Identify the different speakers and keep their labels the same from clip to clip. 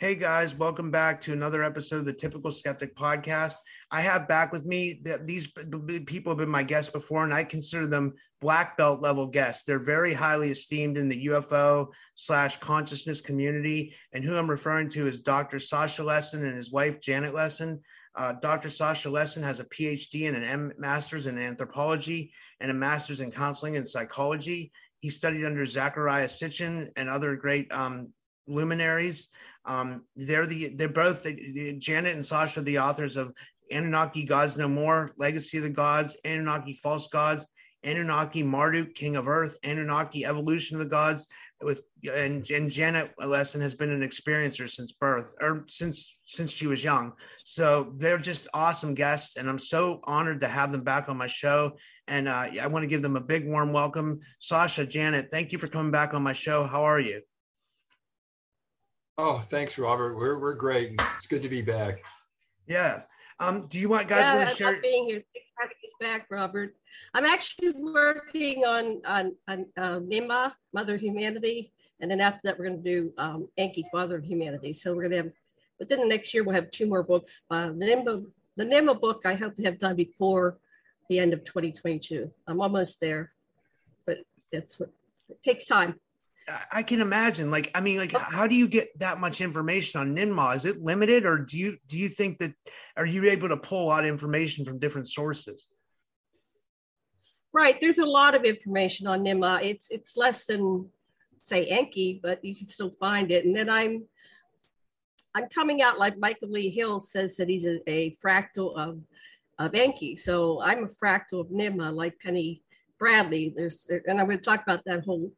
Speaker 1: Hey guys, welcome back to another episode of the Typical Skeptic Podcast. I have back with me that these people have been my guests before, and I consider them black belt level guests. They're very highly esteemed in the UFO slash consciousness community. And who I'm referring to is Dr. Sasha Lessin and his wife Janet Lessin. Uh, Dr. Sasha Lessin has a PhD and an M master's in anthropology and a master's in counseling and psychology. He studied under Zecharia Sitchin and other great um, luminaries. Um, they're the they're both Janet and Sasha, the authors of Anunnaki Gods No More, Legacy of the Gods, Anunnaki False Gods, Anunnaki Marduk, King of Earth, Anunnaki Evolution of the Gods. With and, and Janet Lessin has been an experiencer since birth or since since she was young. So they're just awesome guests, and I'm so honored to have them back on my show. And uh, I want to give them a big warm welcome. Sasha, Janet, thank you for coming back on my show. How are you?
Speaker 2: Oh, thanks, Robert. We're we're great. It's good to be back.
Speaker 1: Yeah. Um, do you want guys yeah, want to share?
Speaker 3: being here. Thanks for having us back, Robert. I'm actually working on on, on uh, Ninmah, Mother of Humanity, and then after that, we're going to do um, Enki, Father of Humanity. So we're going to have within the next year, we'll have two more books. Uh, the Ninmah, the Ninmah book, I hope to have done before the end of 2022. I'm almost there, but that's what it takes time.
Speaker 1: I can imagine. Like, I mean, like, how do you get that much information on Ninmah? Is it limited, or do you do you think that are you able to pull a lot of information from different sources?
Speaker 3: Right. There's a lot of information on Ninmah. It's it's less than say Enki, but you can still find it. And then I'm I'm coming out like Michael Lee Hill says that he's a, a fractal of of Enki. So I'm a fractal of Ninmah, like Penny Bradley. There's and I'm going to talk about that whole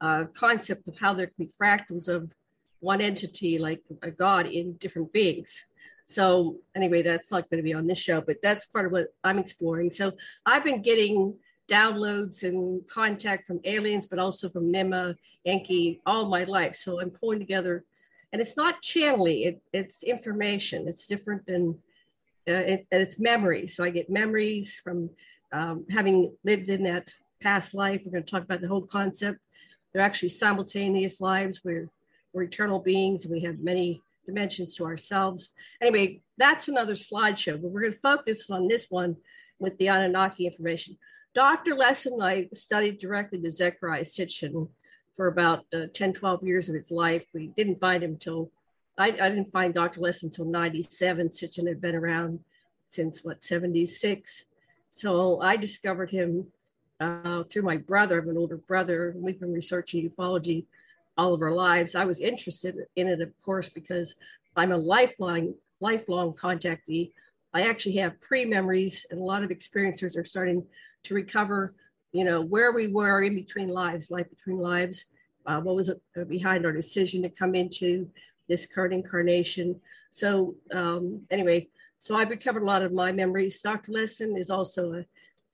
Speaker 3: uh, concept of how there can be fractals of one entity like a god in different beings. So anyway, that's not going to be on this show, but that's part of what I'm exploring. So I've been getting downloads and contact from aliens, but also from Ninmah, Enki, all my life. So I'm pulling together, and it's not channeling; it, it's information. It's different than, uh, it, and it's memories. So I get memories from um, having lived in that past life. We're going to talk about the whole concept they're actually simultaneous lives. We're, we're eternal beings we have many dimensions to ourselves. Anyway, that's another slideshow, but we're going to focus on this one with the Anunnaki information. Dr. Lessin I studied directly with Zecharia Sitchin for about uh, 10, 12 years of his life. We didn't find him until, I, I didn't find Dr. Lessin until 97. Sitchin had been around since what, 76. So I discovered him uh, through my brother. I have an older brother. We've been researching ufology all of our lives. I was interested in it, of course, because I'm a lifelong, lifelong contactee. I actually have pre-memories, and a lot of experiencers are starting to recover. You know where we were in between lives, life between lives. Uh, what was behind our decision to come into this current incarnation? So um, anyway, so I've recovered a lot of my memories. Dr. Lessin is also a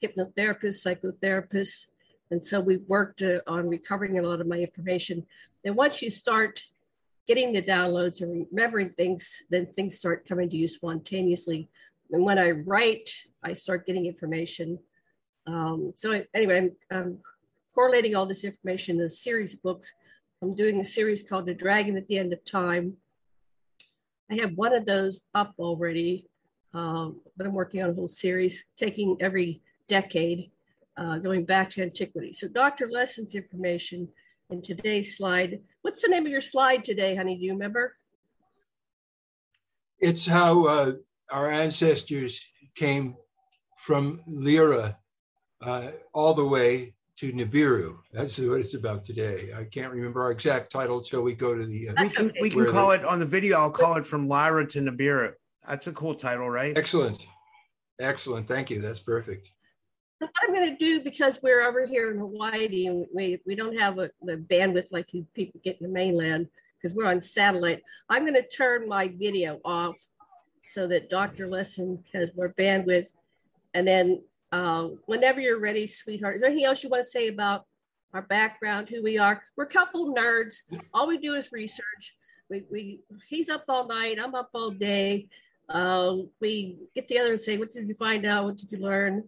Speaker 3: hypnotherapists, psychotherapists. And so we worked uh, on recovering a lot of my information. And once you start getting the downloads and remembering things, then things start coming to you spontaneously. And when I write, I start getting information. Um, so anyway, I'm, I'm, correlating all this information in a series of books. I'm doing a series called The Dragon at the End of Time. I have one of those up already, um, but I'm working on a whole series, taking every decade, uh, going back to antiquity. So Dr. Lessin's information in today's slide. What's the name of your slide today, honey? Do you remember?
Speaker 2: it's how uh, our ancestors came from Lyra uh, all the way to Nibiru. That's what it's about today. I can't remember our exact title until we go to the. Uh,
Speaker 1: we can
Speaker 3: okay.
Speaker 1: we can call
Speaker 2: they-
Speaker 1: it on the video. I'll call it from Lyra to Nibiru. That's a cool title, right?
Speaker 2: excellent, excellent. Thank you. That's perfect.
Speaker 3: I'm going to do because we're over here in Hawaii and we, we don't have a, the bandwidth like you people get in the mainland because we're on satellite. I'm going to turn my video off so that Dr. Lessin has more bandwidth. And then uh, whenever you're ready, sweetheart, is there anything else you want to say about our background, who we are? We're a couple nerds. All we do is research. We, we he's up all night. I'm up all day. Um, we get together and say, what did you find out? What did you learn?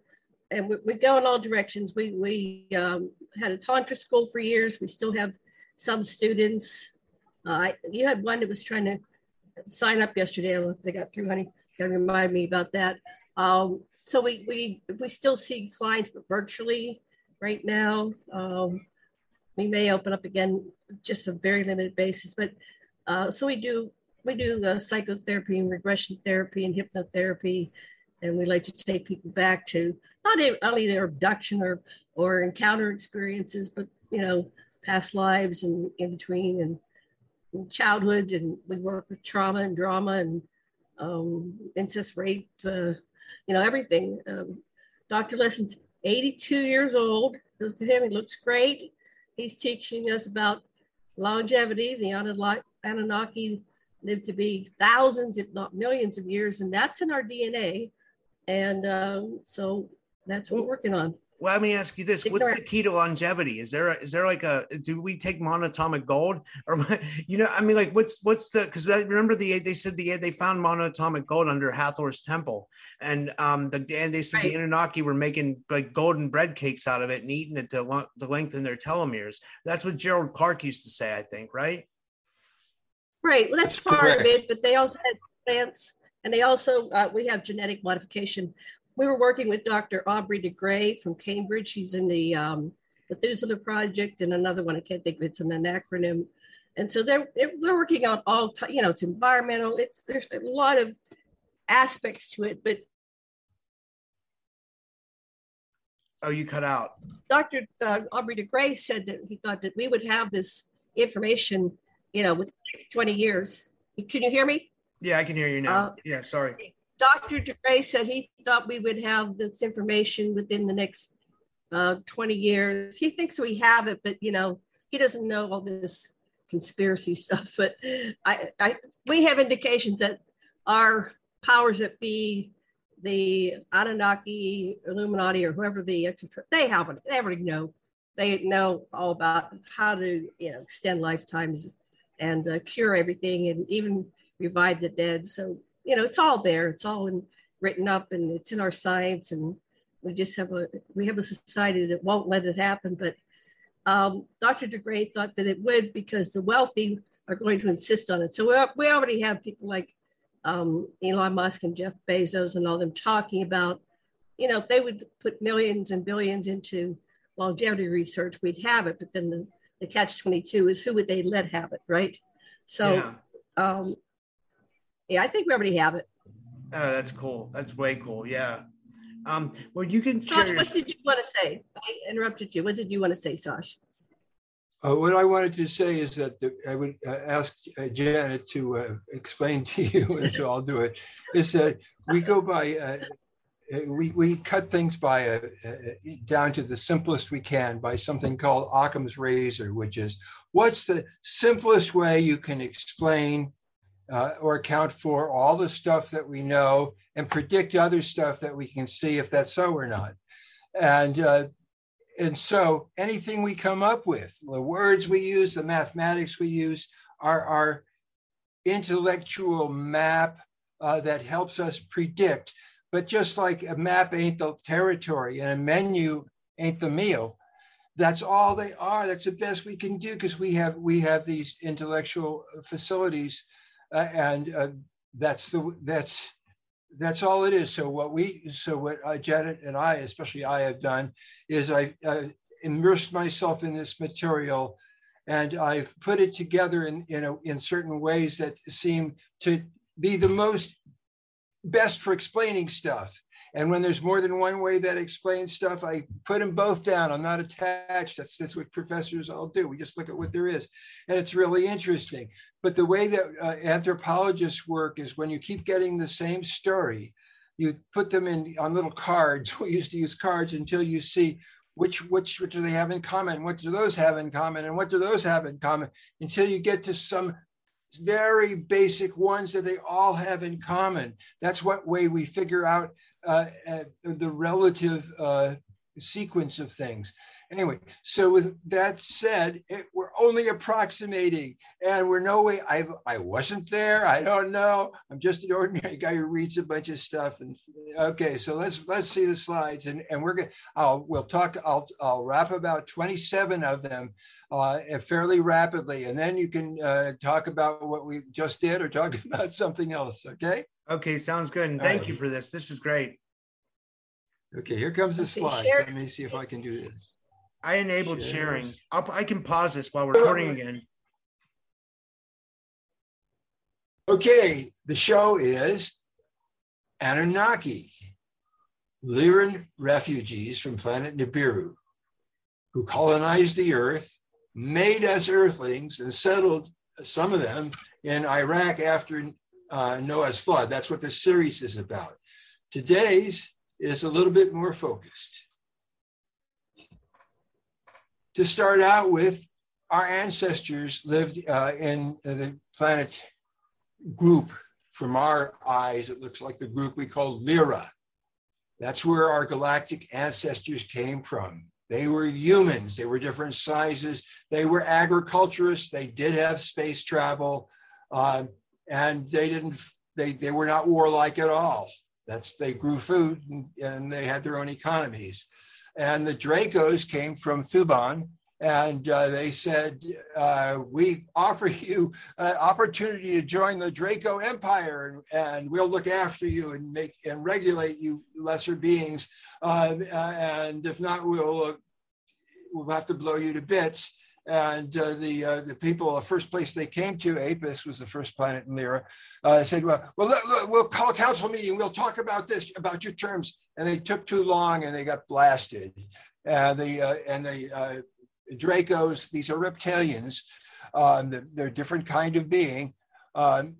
Speaker 3: And we, we go in all directions. We we um, had a tantra school for years. We still have some students. Uh, you had one that was trying to sign up yesterday. I don't know if they got through, honey. Got to remind me about that. Um, so we we we still see clients, but virtually right now. Um, we may open up again, just a very limited basis. But uh, so we do we do uh, psychotherapy and regression therapy and hypnotherapy, and we like to take people back to not only their abduction or or encounter experiences, but you know past lives and in between and, and childhood, and we work with trauma and drama and um, incest, rape, uh, you know everything. Um, Dr. Lessin's 82 years old. Look at him; he looks great. He's teaching us about longevity. The Anunnaki- lived to be thousands, if not millions, of years, and that's in our DNA. And um, so that's what we're working on.
Speaker 1: Well, let me ask you this:
Speaker 3: Stick
Speaker 1: What's
Speaker 3: around.
Speaker 1: the key to longevity? Is there a, is there like a do we take monatomic gold or you know? I mean, like what's what's the because remember the they said the they found monatomic gold under Hathor's temple, and um the and they said the
Speaker 3: Right.
Speaker 1: Anunnaki were making like golden bread cakes out of it and eating it to, lo- to lengthen their telomeres. That's what Gerald Clark used to say, I think, right?
Speaker 3: Right. Well, that's,
Speaker 2: That's
Speaker 3: part of it, but they also had plants and they also, uh, we have genetic modification. We were working with Dr. Aubrey de Grey from Cambridge. She's in the um, Methuselah Project and another one, I can't think of it's an acronym. And so they're, they're working on all, ti- you know, it's environmental, it's, there's a lot of aspects to it, but
Speaker 1: Oh, you cut out.
Speaker 3: Dr. Uh, Aubrey de Grey said that he thought that we would have this information, you know, within the next 20 years. Can you hear me?
Speaker 1: Yeah, I can hear you now.
Speaker 3: Uh,
Speaker 1: yeah, sorry.
Speaker 3: Dr. de Grey said he thought we would have this information within the next uh, 20 years. He thinks we have it, but you know, he doesn't know all this conspiracy stuff. But I, I we have indications that our powers that be, the Anunnaki, Illuminati, or whoever the extra, they have it. They already know. They know all about how to, you know, extend lifetimes and uh, cure everything, and even revive the dead. So you know, it's all there. It's all in, written up, and it's in our science. And we just have a we have a society that won't let it happen. But um, Dr. de Grey thought that it would because the wealthy are going to insist on it. So we, we already have people like um, Elon Musk and Jeff Bezos and all them talking about, you know, if they would put millions and billions into longevity research, we'd have it. But then the, the catch 22 is who would they let have it, right? So,
Speaker 1: yeah.
Speaker 3: um, yeah, I think we already have it.
Speaker 1: Oh, that's cool. That's way cool. Yeah. Um, well, you can
Speaker 3: Sash,
Speaker 1: share. Your,
Speaker 3: what did you want to say? I interrupted you. What did you want to say, Sash?
Speaker 2: Uh, what I wanted to say is that the, I would uh, ask uh, Janet to uh, explain to you, and so I'll do it. Is that we go by, uh, uh, we we cut things by uh, uh, down to the simplest we can by something called Occam's razor, which is what's the simplest way you can explain uh, or account for all the stuff that we know and predict other stuff that we can see if that's so or not. And uh, and so anything we come up with, the words we use, the mathematics we use, are our intellectual map uh, that helps us predict. But just like a map ain't the territory and a menu ain't the meal, that's all they are. That's the best we can do because we have we have these intellectual facilities, uh, and uh, that's the that's that's all it is. So what we, so what uh, Janet and I, especially I, have done is I uh, immersed myself in this material, and I've put it together in in, a, in certain ways that seem to be the most best for explaining stuff. And when there's more than one way that explains stuff, I put them both down. I'm not attached. That's, that's what professors all do. We just look at what there is. And it's really interesting. But the way that uh, anthropologists work is when you keep getting the same story, you put them in on little cards. We used to use cards until you see which which which do they have in common what do those have in common and what do those have in common until you get to some very basic ones that they all have in common that's what way we figure out uh, uh, the relative uh, sequence of things Anyway, so with that said, it, we're only approximating, and we're no way. I I wasn't there. I don't know. I'm just an ordinary guy who reads a bunch of stuff. And okay, so let's let's see the slides, and and we're gonna. I'll we'll talk. I'll I'll wrap about 27 of them. Uh, fairly rapidly, and then you can uh, talk about what we just did or talk about something else. Okay.
Speaker 1: Okay, sounds good. And thank you for this. This is great.
Speaker 2: Okay, here comes the slide. Let me see if I can do this.
Speaker 1: I enabled sharing. I'll, I can pause this while we're recording again.
Speaker 2: Okay, the show is Anunnaki, Lyran refugees from planet Nibiru, who colonized the Earth, made us Earthlings, and settled some of them in Iraq after uh, Noah's flood. That's what the series is about. Today's is a little bit more focused to start out with, our ancestors lived uh, in the planet group. From our eyes, it looks like the group we call Lyra. That's where our galactic ancestors came from. They were humans, they were different sizes, they were agriculturists, they did have space travel, uh, and they didn't, they, they were not warlike at all. That's they grew food and, and they had their own economies. And the Dracos came from Thuban, and uh, they said, uh, "We offer you an opportunity to join the Draco Empire, and, and, we'll look after you and make and regulate you, lesser beings. Uh, and if not, we'll uh, we'll have to blow you to bits." And uh, the uh, the people, the first place they came to, Apis was the first planet in Lyra, said, "Well, well, let, let, we'll call a council meeting. We'll talk about this, about your terms." And they took too long, and they got blasted. And the and the Dracos, these are reptilians. Um, they're a different kind of being. Um,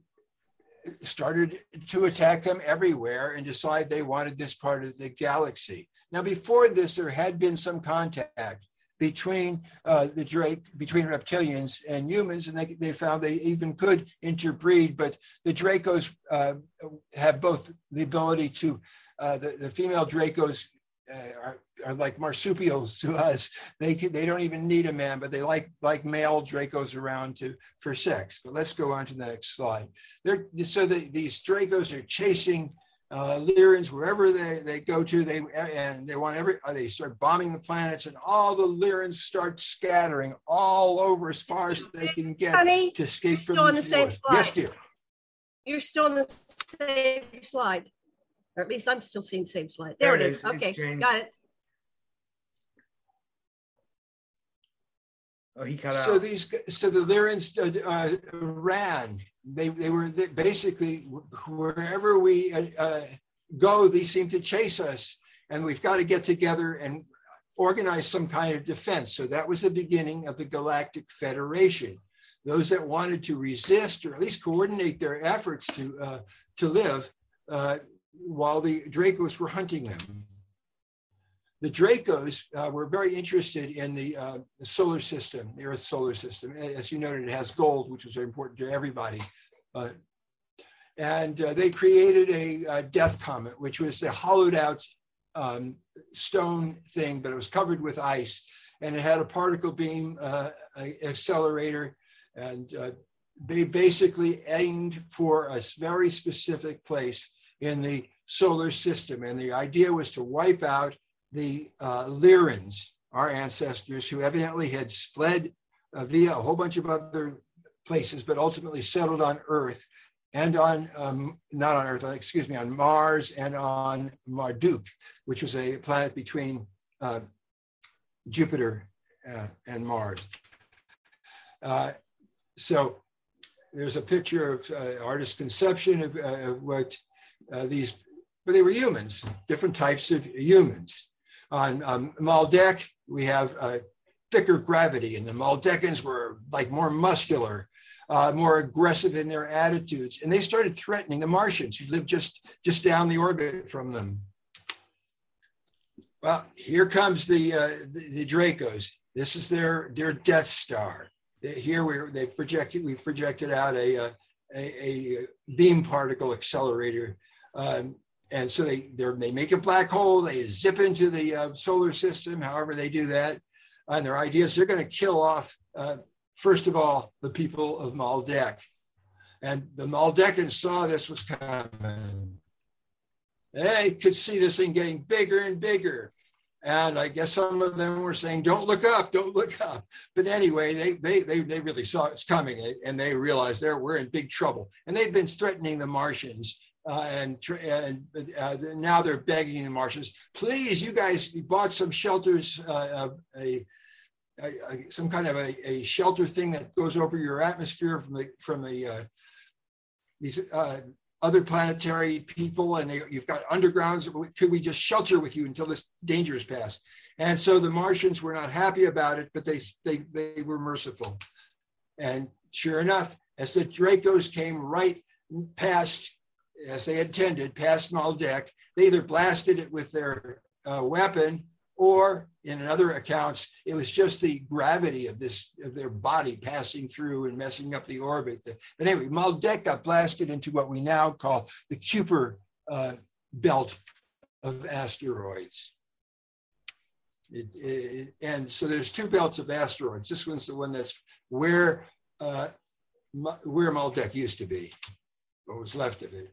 Speaker 2: started to attack them everywhere and decide they wanted this part of the galaxy. Now, before this, there had been some contact between uh, the Drake, between reptilians and humans, and they, they found they even could interbreed. But the Dracos uh, have both the ability to, uh, the, the female Dracos uh, are, are like marsupials to us. They can, they don't even need a man, but they like like male Dracos around to for sex. But let's go on to the next slide. They're, so the, these Dracos are chasing uh, Lyrans wherever they, they go to. They and they want every uh, they start bombing the planets, and all the Lyrans start scattering all over as far as they can get
Speaker 3: Honey,
Speaker 2: to escape from
Speaker 3: still on the same slide.
Speaker 2: Yes, dear.
Speaker 3: You're still on the same slide or at least I'm still seeing same slide. There, there it is. is. Okay, got it.
Speaker 1: Oh, he cut
Speaker 2: so
Speaker 1: out.
Speaker 2: these, so the Lyrans uh, uh, ran. They they were basically wherever we uh, uh, go, they seem to chase us, and we've got to get together and organize some kind of defense. So that was the beginning of the Galactic Federation. Those that wanted to resist or at least coordinate their efforts to uh, to live uh, while the Dracos were hunting them. The Dracos uh, were very interested in the, uh, the, solar system, the Earth's solar system. As you noted, it has gold, which was important to everybody. Uh, and they created a, a, death comet, which was a hollowed out um, stone thing, but it was covered with ice. And it had a particle beam uh, accelerator. And uh, they basically aimed for a very specific place in the solar system. And the idea was to wipe out the uh, Lyrans, our ancestors, who evidently had fled uh, via a whole bunch of other places, but ultimately settled on Earth and on, um, not on Earth, excuse me, on Mars and on Marduk, which was a planet between uh, Jupiter uh, and Mars. Uh, so there's a picture of uh, artist conception of, uh, of what these, but they were humans, different types of humans. On um, Maldek, we have uh, thicker gravity, and the Maldekans were like more muscular, uh, more aggressive in their attitudes, and they started threatening the Martians who lived just just down the orbit from them. Well, here comes the uh, the, the Dracos. This is their their Death Star. Here we they projected we projected out a a, a beam particle accelerator. Um, and so they they make a black hole, they zip into the uh, solar system, however they do that. And their idea is they're going to kill off, uh, first of all, the people of Maldek. And the Maldekans saw this was coming. They could see this thing getting bigger and bigger. And I guess some of them were saying, don't look up, don't look up. But anyway, they, they, they, they really saw it's coming and they realized they're, we're in big trouble. And they've been threatening the Martians. Uh, and and uh, now they're begging the Martians, please, you guys bought some shelters, uh, a, a, a, some kind of a, a, shelter thing that goes over your atmosphere from the from the uh, these uh, other planetary people and they, you've got undergrounds. Could we just shelter with you until this danger is past? And so the Martians were not happy about it, but they, they, they were merciful. And sure enough, as the Dracos came right past, as they intended, past Maldek, they either blasted it with their uh, weapon or in other accounts, it was just the gravity of this of their body passing through and messing up the orbit. But anyway, Maldek got blasted into what we now call the Kuiper uh, belt of asteroids. It, it, and so there's two belts of asteroids. This one's the one that's where uh, where Maldek used to be, what was left of it.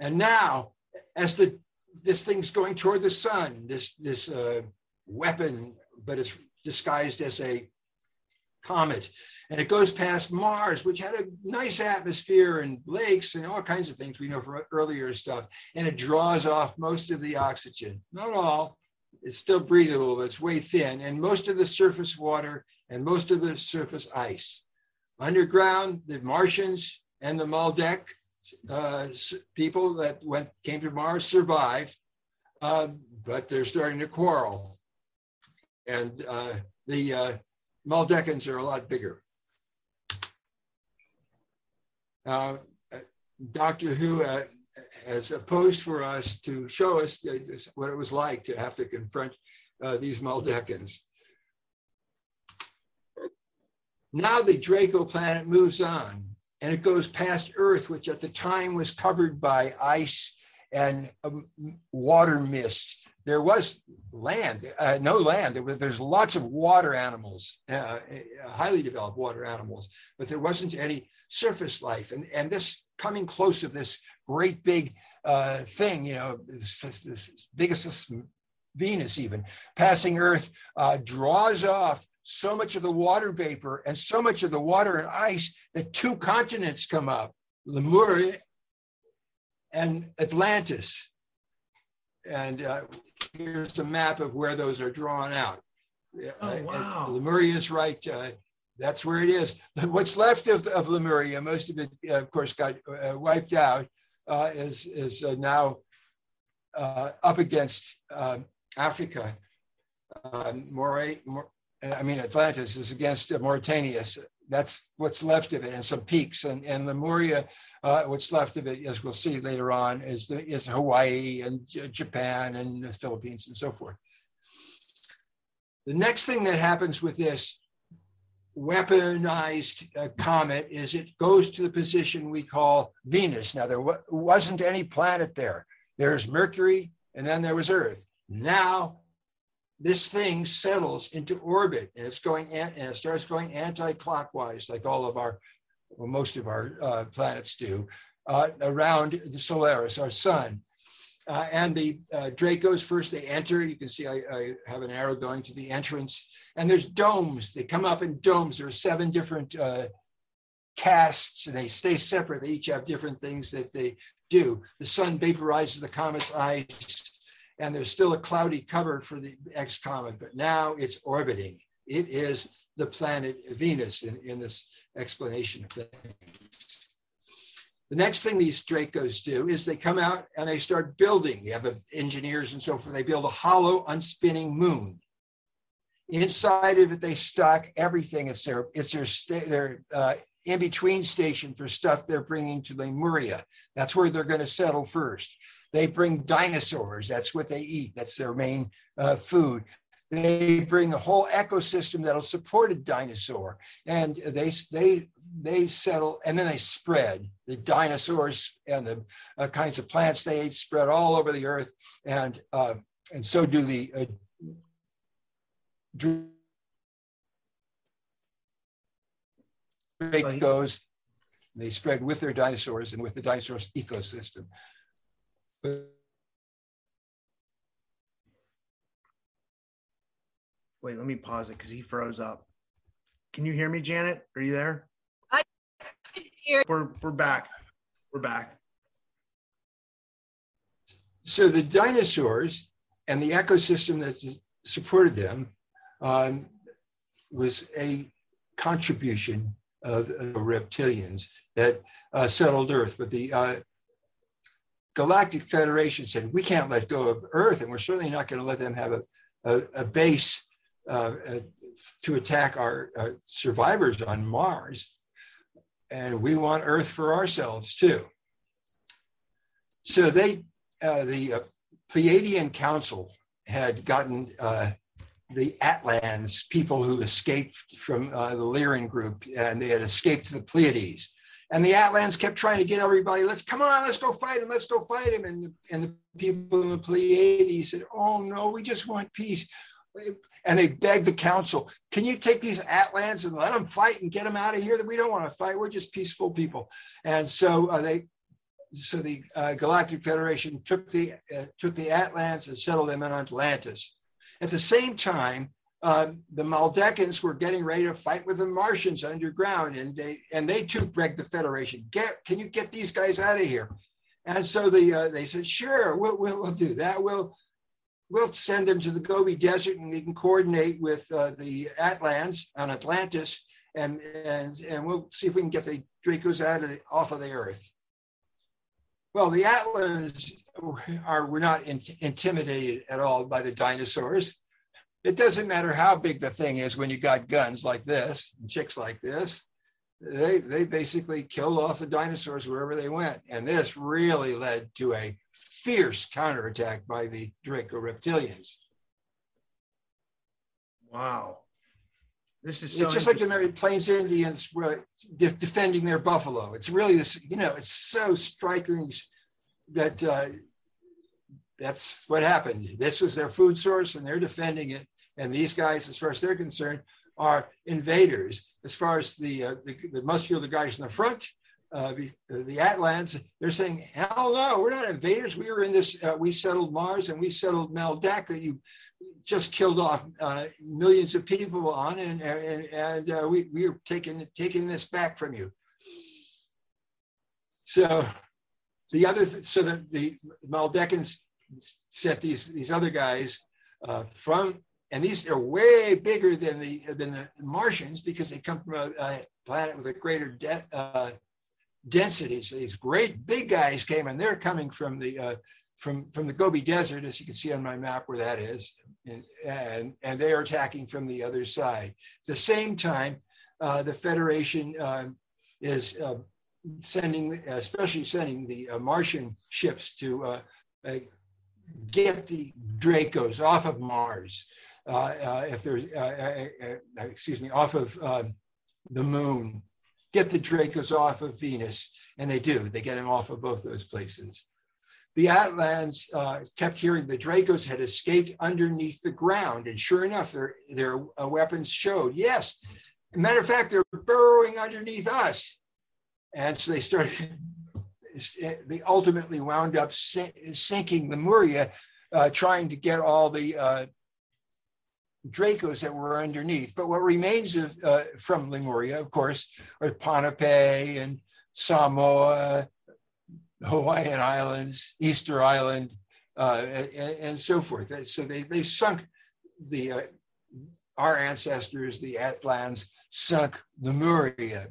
Speaker 2: And now, as the this thing's going toward the sun, this, this uh, weapon, but it's disguised as a comet. And it goes past Mars, which had a nice atmosphere and lakes and all kinds of things we know from earlier stuff. And it draws off most of the oxygen. Not all, it's still breathable, but it's way thin. And most of the surface water and most of the surface ice. Underground, the Martians and the Maldek uh, people that went came to Mars survived, uh, but they're starting to quarrel, and uh, the uh, Maldekans are a lot bigger. Uh, Doctor Who uh, has posed for us to show us what it was like to have to confront these Maldekans. Now the Draco planet moves on and it goes past Earth, which at the time was covered by ice and um, water mist. There was land, uh, no land. There was, there's lots of water animals, uh, uh, highly developed water animals, but there wasn't any surface life. And, and this coming close of this great big uh, thing, you know, this, this, this biggest Venus even passing Earth uh, draws off so much of the water vapor and so much of the water and ice that two continents come up Lemuria and Atlantis. And uh, here's a map of where those are drawn out.
Speaker 1: Oh, uh, wow.
Speaker 2: Uh, Lemuria is right. Uh, that's where it is. What's left of, of Lemuria, most of it, uh, of course, got uh, wiped out, is, is now up against Africa. Um, Moray, I mean, Atlantis is against Mauritania. That's what's left of it, and some peaks. And, and Lemuria, uh, what's left of it, as we'll see later on, is, the, is Hawaii and J- Japan and the Philippines and so forth. The next thing that happens with this weaponized uh, comet is it goes to the position we call Venus. Now, there wasn't any planet there. There's Mercury, and then there was Earth. Now this thing settles into orbit and it's going and it starts going anti-clockwise like all of our well, most of our uh, planets do uh, around the solaris our sun. Uh, and the uh, dracos first they enter. You can see I, I, have an arrow going to the entrance. And there's domes. They come up in domes. There are seven different uh, castes and they stay separate. They each have different things that they do. The sun vaporizes the comet's ice and there's still a cloudy cover for the X comet, but now it's orbiting. It is the planet Venus in, in this explanation of things. The next thing these Dracos do is they come out and they start building. You have engineers and so forth. They build a hollow, unspinning moon. Inside of it, they stock everything. It's their it's their their uh, in between station for stuff they're bringing to Lemuria. That's where they're going to settle first. They bring dinosaurs. That's what they eat. That's their main uh, food. They bring a whole ecosystem that'll support a dinosaur, and they they they settle, and then they spread the dinosaurs and the uh, kinds of plants they ate spread all over the earth, and uh, and so do the uh, Dracos, they spread with their dinosaurs and with the dinosaurs ecosystem. But
Speaker 1: Wait, let me pause it because he froze up. Can you hear me, Janet? Are you there?
Speaker 3: I can hear.
Speaker 1: We're we're back. We're back.
Speaker 2: So the dinosaurs and the ecosystem that supported them um, was a contribution of, of reptilians that uh, settled Earth. But the uh, Galactic Federation said, we can't let go of Earth, and we're certainly not going to let them have a, a, a base uh, uh to attack our uh, survivors on Mars. And we want Earth for ourselves too. So they, uh, the Pleiadian Council had gotten the Atlans, people who escaped from uh, the Lyran group, and they had escaped to the Pleiades. And the Atlans kept trying to get everybody, let's come on, let's go fight him, let's go fight him. And, and the people in the Pleiades said, oh no, we just want peace. And they begged the council, can you take these Atlans and let them fight and get them out of here? That we don't want to fight. We're just peaceful people. And so uh, they, so the uh, Galactic Federation took the uh, took the Atlans and settled them in Atlantis. At the same time, uh, the Maldekans were getting ready to fight with the Martians underground, and they and they too begged the Federation, "Get, can you get these guys out of here?" And so the uh, they said, "Sure, we'll, we'll, we'll do that. We'll we'll send them to the Gobi Desert, and we can coordinate with uh, the Atlans on Atlantis, and and and we'll see if we can get the Dracos out of the, off of the Earth." Well, the Atlans are we're not in, intimidated at all by the dinosaurs. It doesn't matter how big the thing is when you got guns like this, and chicks like this. They they basically killed off the dinosaurs wherever they went, and this really led to a fierce counterattack by the Draco reptilians.
Speaker 1: Wow. This is so
Speaker 2: it's just like the Mary Plains Indians were de- defending their buffalo. It's really this, you know, it's so striking that uh, that's what happened. This was their food source and they're defending it. And these guys, as far as they're concerned, are invaders. As far as the, uh, the, the muscular guys in the front, uh, the, the Atlans, they're saying, hell no, we're not invaders. We were in this, uh, we settled Mars and we settled Maldek that you just killed off uh, millions of people on, and, and, and uh, we, we are taking, taking this back from you. So the other, so the, the Maldekans set these these other guys uh, from, and these are way bigger than the than the Martians because they come from a, a planet with a greater de- uh, density. So these great big guys came, and they're coming from the uh, from from the Gobi Desert, as you can see on my map where that is, and and, and they are attacking from the other side. At the same time, uh, the Federation um, is uh, sending, especially sending the uh, Martian ships to uh, get the Dracos off of Mars. Uh, uh, if there's, excuse me, off of um, the moon, get the Dracos off of Venus, and they do. They get them off of both those places. The Atlans uh, kept hearing the Dracos had escaped underneath the ground, and sure enough, their their uh, weapons showed. Yes, matter of fact, they're burrowing underneath us. And so they started, they ultimately wound up sinking Lemuria, uh, trying to get all the uh, Dracos that were underneath. But what remains of, uh, from Lemuria, of course, are Ponape and Samoa, Hawaiian Islands, Easter Island, uh, and, and, so forth. So they, they sunk the uh, our ancestors, the Atlans, sunk Lemuria.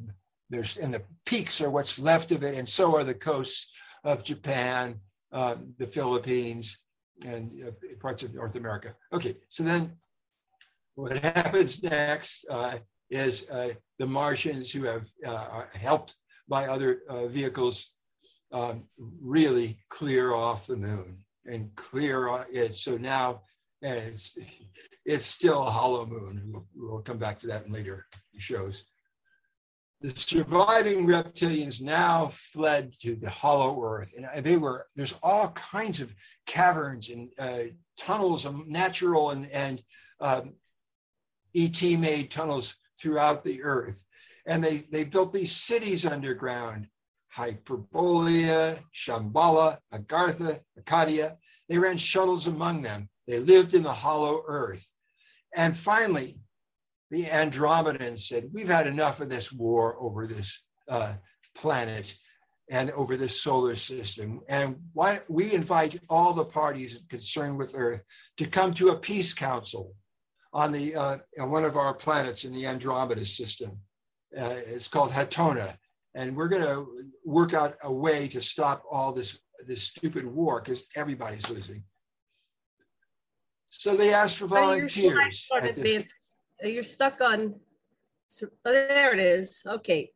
Speaker 2: There's and the peaks are what's left of it, and so are the coasts of Japan, uh, the Philippines, and uh, parts of North America. Okay, so then what happens next uh, is uh, the Martians who have uh, helped by other uh, vehicles um, really clear off the moon and clear it. So now it's it's still a hollow moon. We'll, we'll come back to that in later shows. The surviving reptilians now fled to the hollow earth, and they were there's all kinds of caverns and uh, tunnels, natural and and um, ET made tunnels throughout the earth, and they they built these cities underground. Hyperborea, Shambhala, Agartha, Arcadia. They ran shuttles among them they lived in the hollow earth. And finally, the Andromedans said, We've had enough of this war over this uh, planet and over this solar system. And why we invite all the parties concerned with Earth to come to a peace council on the uh, on one of our planets in the Andromeda system. Uh, it's called Hatona, and we're going to work out a way to stop all this this stupid war because everybody's losing. So they asked for volunteers.
Speaker 3: You're stuck on, oh, there it is. Okay.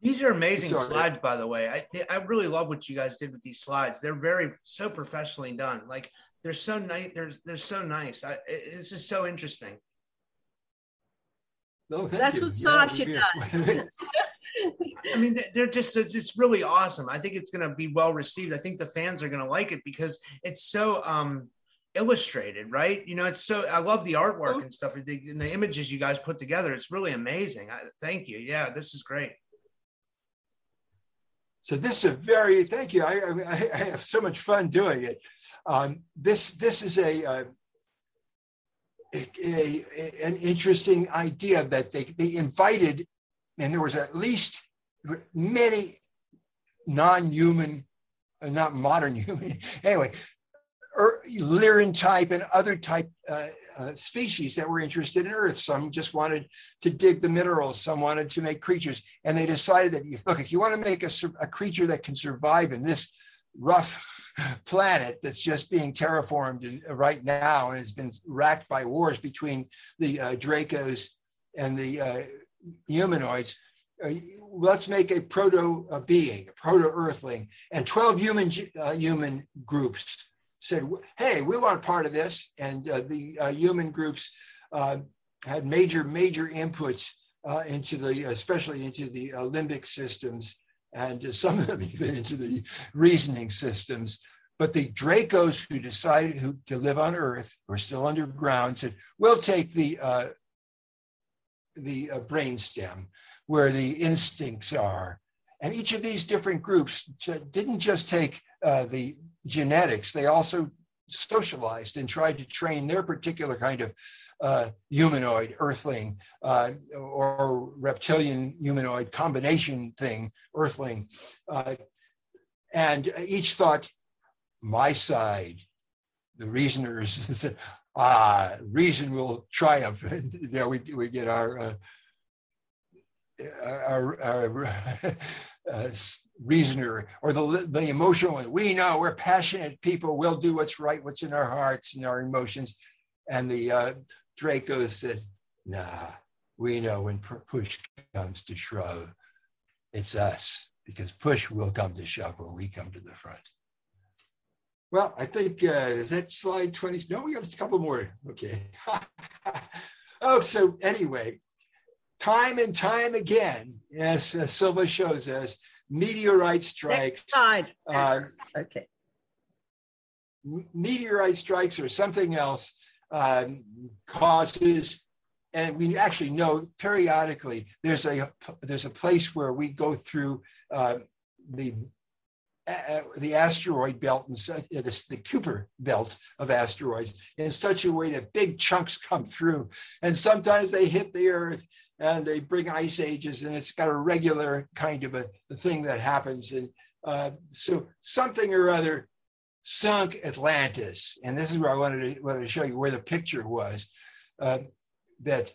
Speaker 1: These are amazing Sorry. slides, by the way. I, I really love what you guys did with these slides. They're very, so professionally done. Like they're so nice. They're, they're so nice. I, this is so interesting.
Speaker 2: Oh,
Speaker 3: That's
Speaker 2: you.
Speaker 3: what Sasha yeah, does.
Speaker 1: I mean, they're just, it's really awesome. I think it's going to be well received. I think the fans are going to like it because it's so, um, illustrated, right? You know, it's so I love the artwork and stuff and the, and the images you guys put together. It's really amazing. I, thank you. Yeah, this is great.
Speaker 2: So this is a very thank you. I, I, I have so much fun doing it. Um, this this is a, uh, a, a, an interesting idea that they they invited, and there was at least many non-human, uh, not modern human. Anyway, Lyran type and other type uh, uh, species that were interested in Earth. Some just wanted to dig the minerals. Some wanted to make creatures. And they decided that, if, look, if you want to make a, a creature that can survive in this rough planet that's just being terraformed in, uh, right now and has been racked by wars between the uh, Dracos and the uh, humanoids, uh, let's make a proto being, a proto earthling, and 12 human, human groups said, hey, we want part of this. And uh, the uh, human groups uh, had major, major inputs uh, into the, especially into the uh, limbic systems, and some of them even into the reasoning systems. But the Dracos who decided who, to live on Earth, were still underground, said, we'll take the, uh, the brain stem where the instincts are. And each of these different groups didn't just take uh, the genetics, they also socialized and tried to train their particular kind of uh, humanoid, earthling, uh, or reptilian humanoid combination thing, earthling. Uh, and each thought, my side, the reasoners, ah, reason will triumph. there we, we get our, uh, our, our uh, reasoner or the, the emotional one. We know we're passionate people. We'll do what's right, what's in our hearts and our emotions. And the uh, Draco said, nah, we know when push comes to shove, it's us because push will come to shove when we come to the front. Well, I think, uh, is that slide 20? No, we got a couple more. Okay. oh, so anyway, time and time again, as uh, Silva shows us, meteorite strikes.
Speaker 3: Uh, okay.
Speaker 2: Meteorite strikes or something else um, causes, and we actually know periodically there's a there's a place where we go through uh, the uh, the asteroid belt and uh, the, the Kuiper belt of asteroids in such a way that big chunks come through, and sometimes they hit the Earth and they bring ice ages, and it's got a regular kind of a, a thing that happens, and uh, so something or other sunk Atlantis, and this is where I wanted to, wanted to show you where the picture was. Uh, that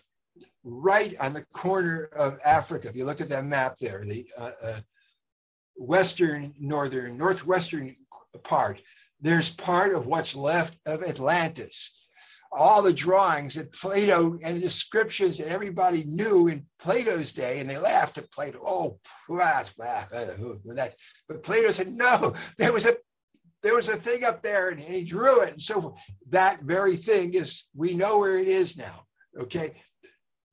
Speaker 2: right on the corner of Africa, if you look at that map there, the uh, uh, western, northern, northwestern part, there's part of what's left of Atlantis. All the drawings that Plato and the descriptions that everybody knew in Plato's day, and they laughed at Plato. Oh, that's that's. But Plato said, no, there was a there was a thing up there, and he drew it, and so that very thing is we know where it is now. Okay,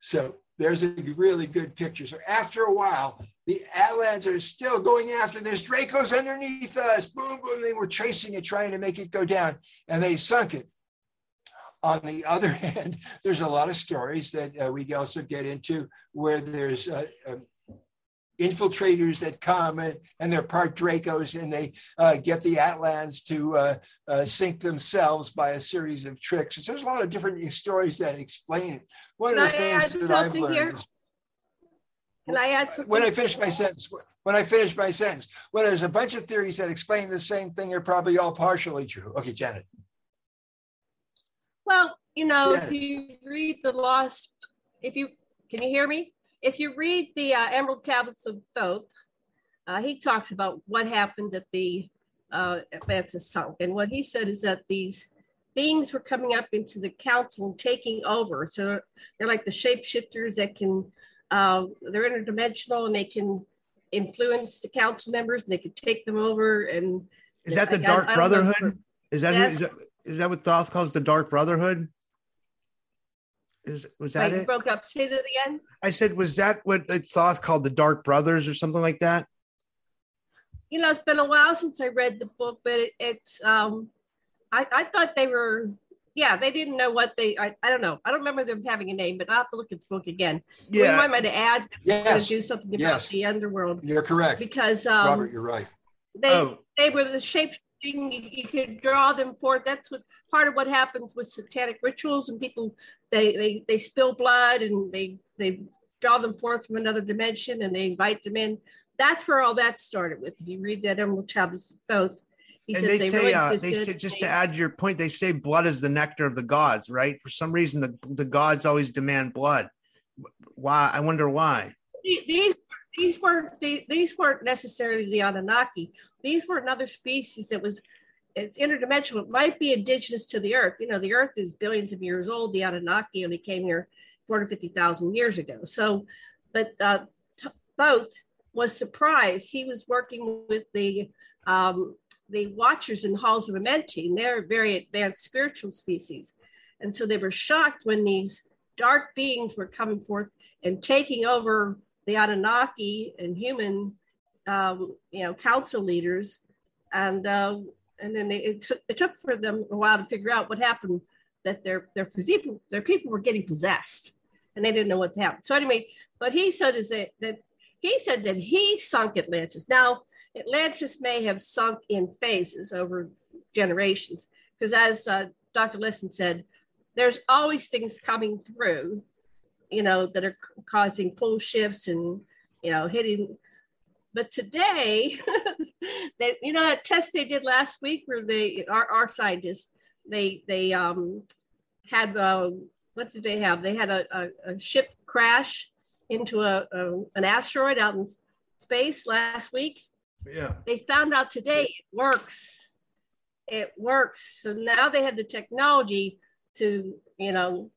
Speaker 2: so there's a really good picture. So after a while, the Atlans are still going after this. Draco's underneath us. Boom, boom. They were chasing it, trying to make it go down, and they sunk it. On the other hand, there's a lot of stories that uh, we also get into where there's uh, um, infiltrators that come and, and they're part Dracos and they uh, get the Atlans to uh, uh, sink themselves by a series of tricks. So there's a lot of different stories that explain it. One
Speaker 3: Can
Speaker 2: of the
Speaker 3: I
Speaker 2: things that I've learned
Speaker 3: here?
Speaker 2: is
Speaker 3: Can I add something?
Speaker 2: when I finish my sentence, when I finish my sentence, when there's a bunch of theories that explain the same thing, they're probably all partially true. Okay, Janet.
Speaker 3: Well, you know, if you read the Lost, if you can you hear me? If you read the uh, Emerald Tablets of Thoth, uh, he talks about what happened at the uh, Atlantis sunk, and what he said is that these beings were coming up into the council and taking over. So they're, like the shapeshifters that can, uh, they're interdimensional and they can influence the council members. And they can take them over and
Speaker 1: Is that the
Speaker 3: I- I-
Speaker 1: Dark
Speaker 3: I if
Speaker 1: Brotherhood? Is that, is that is that what Thoth calls the Dark Brotherhood? Is was that
Speaker 3: Wait, you
Speaker 1: it?
Speaker 3: broke up. Say that again.
Speaker 1: I said, was that what the Thoth called the Dark Brothers or something like that?
Speaker 3: you know, it's been a while since I read the book, but it, it's um, I, I thought they were, yeah, they didn't know what they. I, I don't know. I don't remember them having a name, but I'll have to look at the book again. We
Speaker 1: Yeah,
Speaker 3: might want to add
Speaker 2: Yes,
Speaker 3: do something about
Speaker 2: yes.
Speaker 3: the underworld
Speaker 2: you're correct.
Speaker 3: because um,
Speaker 2: Robert, you're right.
Speaker 3: they
Speaker 1: Oh.
Speaker 3: they were the shape. You, could draw them forth. That's what part of what happens with satanic rituals and people they they they spill blood and they they draw them forth from another dimension and they invite them in. That's where all that started with. If you read that Emerald Tablet Thoth, he
Speaker 1: and
Speaker 3: said
Speaker 1: they,
Speaker 3: they,
Speaker 1: say
Speaker 3: really
Speaker 1: uh, they say just to add your point, they say blood is the nectar of the gods, right? For some reason, the the gods always demand blood. Why? I wonder why.
Speaker 3: these these weren't the- these weren't necessarily the Anunnaki. These were another species that was it's interdimensional. It might be indigenous to the Earth. You know, the Earth is billions of years old. The Anunnaki only came here 450,000 years ago. So, but uh, T- Thoth was surprised. He was working with the um, the Watchers in Halls of Amenti, and they're very advanced spiritual species. And so they were shocked when these dark beings were coming forth and taking over the Anunnaki and human, um, you know, council leaders, and uh, and then they, it took it took for them a while to figure out what happened. That their their people their people were getting possessed, and they didn't know what happened. So anyway, what he said is that that he said that he sunk Atlantis. Now Atlantis may have sunk in phases over generations, because as uh, Dr. Lessin said, there's always things coming through you know, that are causing pole shifts and, you know, hitting. But today, that you know that test they did last week where they our, our scientists they they um had uh, what did they have? They had a, a, a ship crash into a, a an asteroid out in space last week.
Speaker 1: Yeah.
Speaker 3: They found out today it works. It works. So now they had the technology to, you know,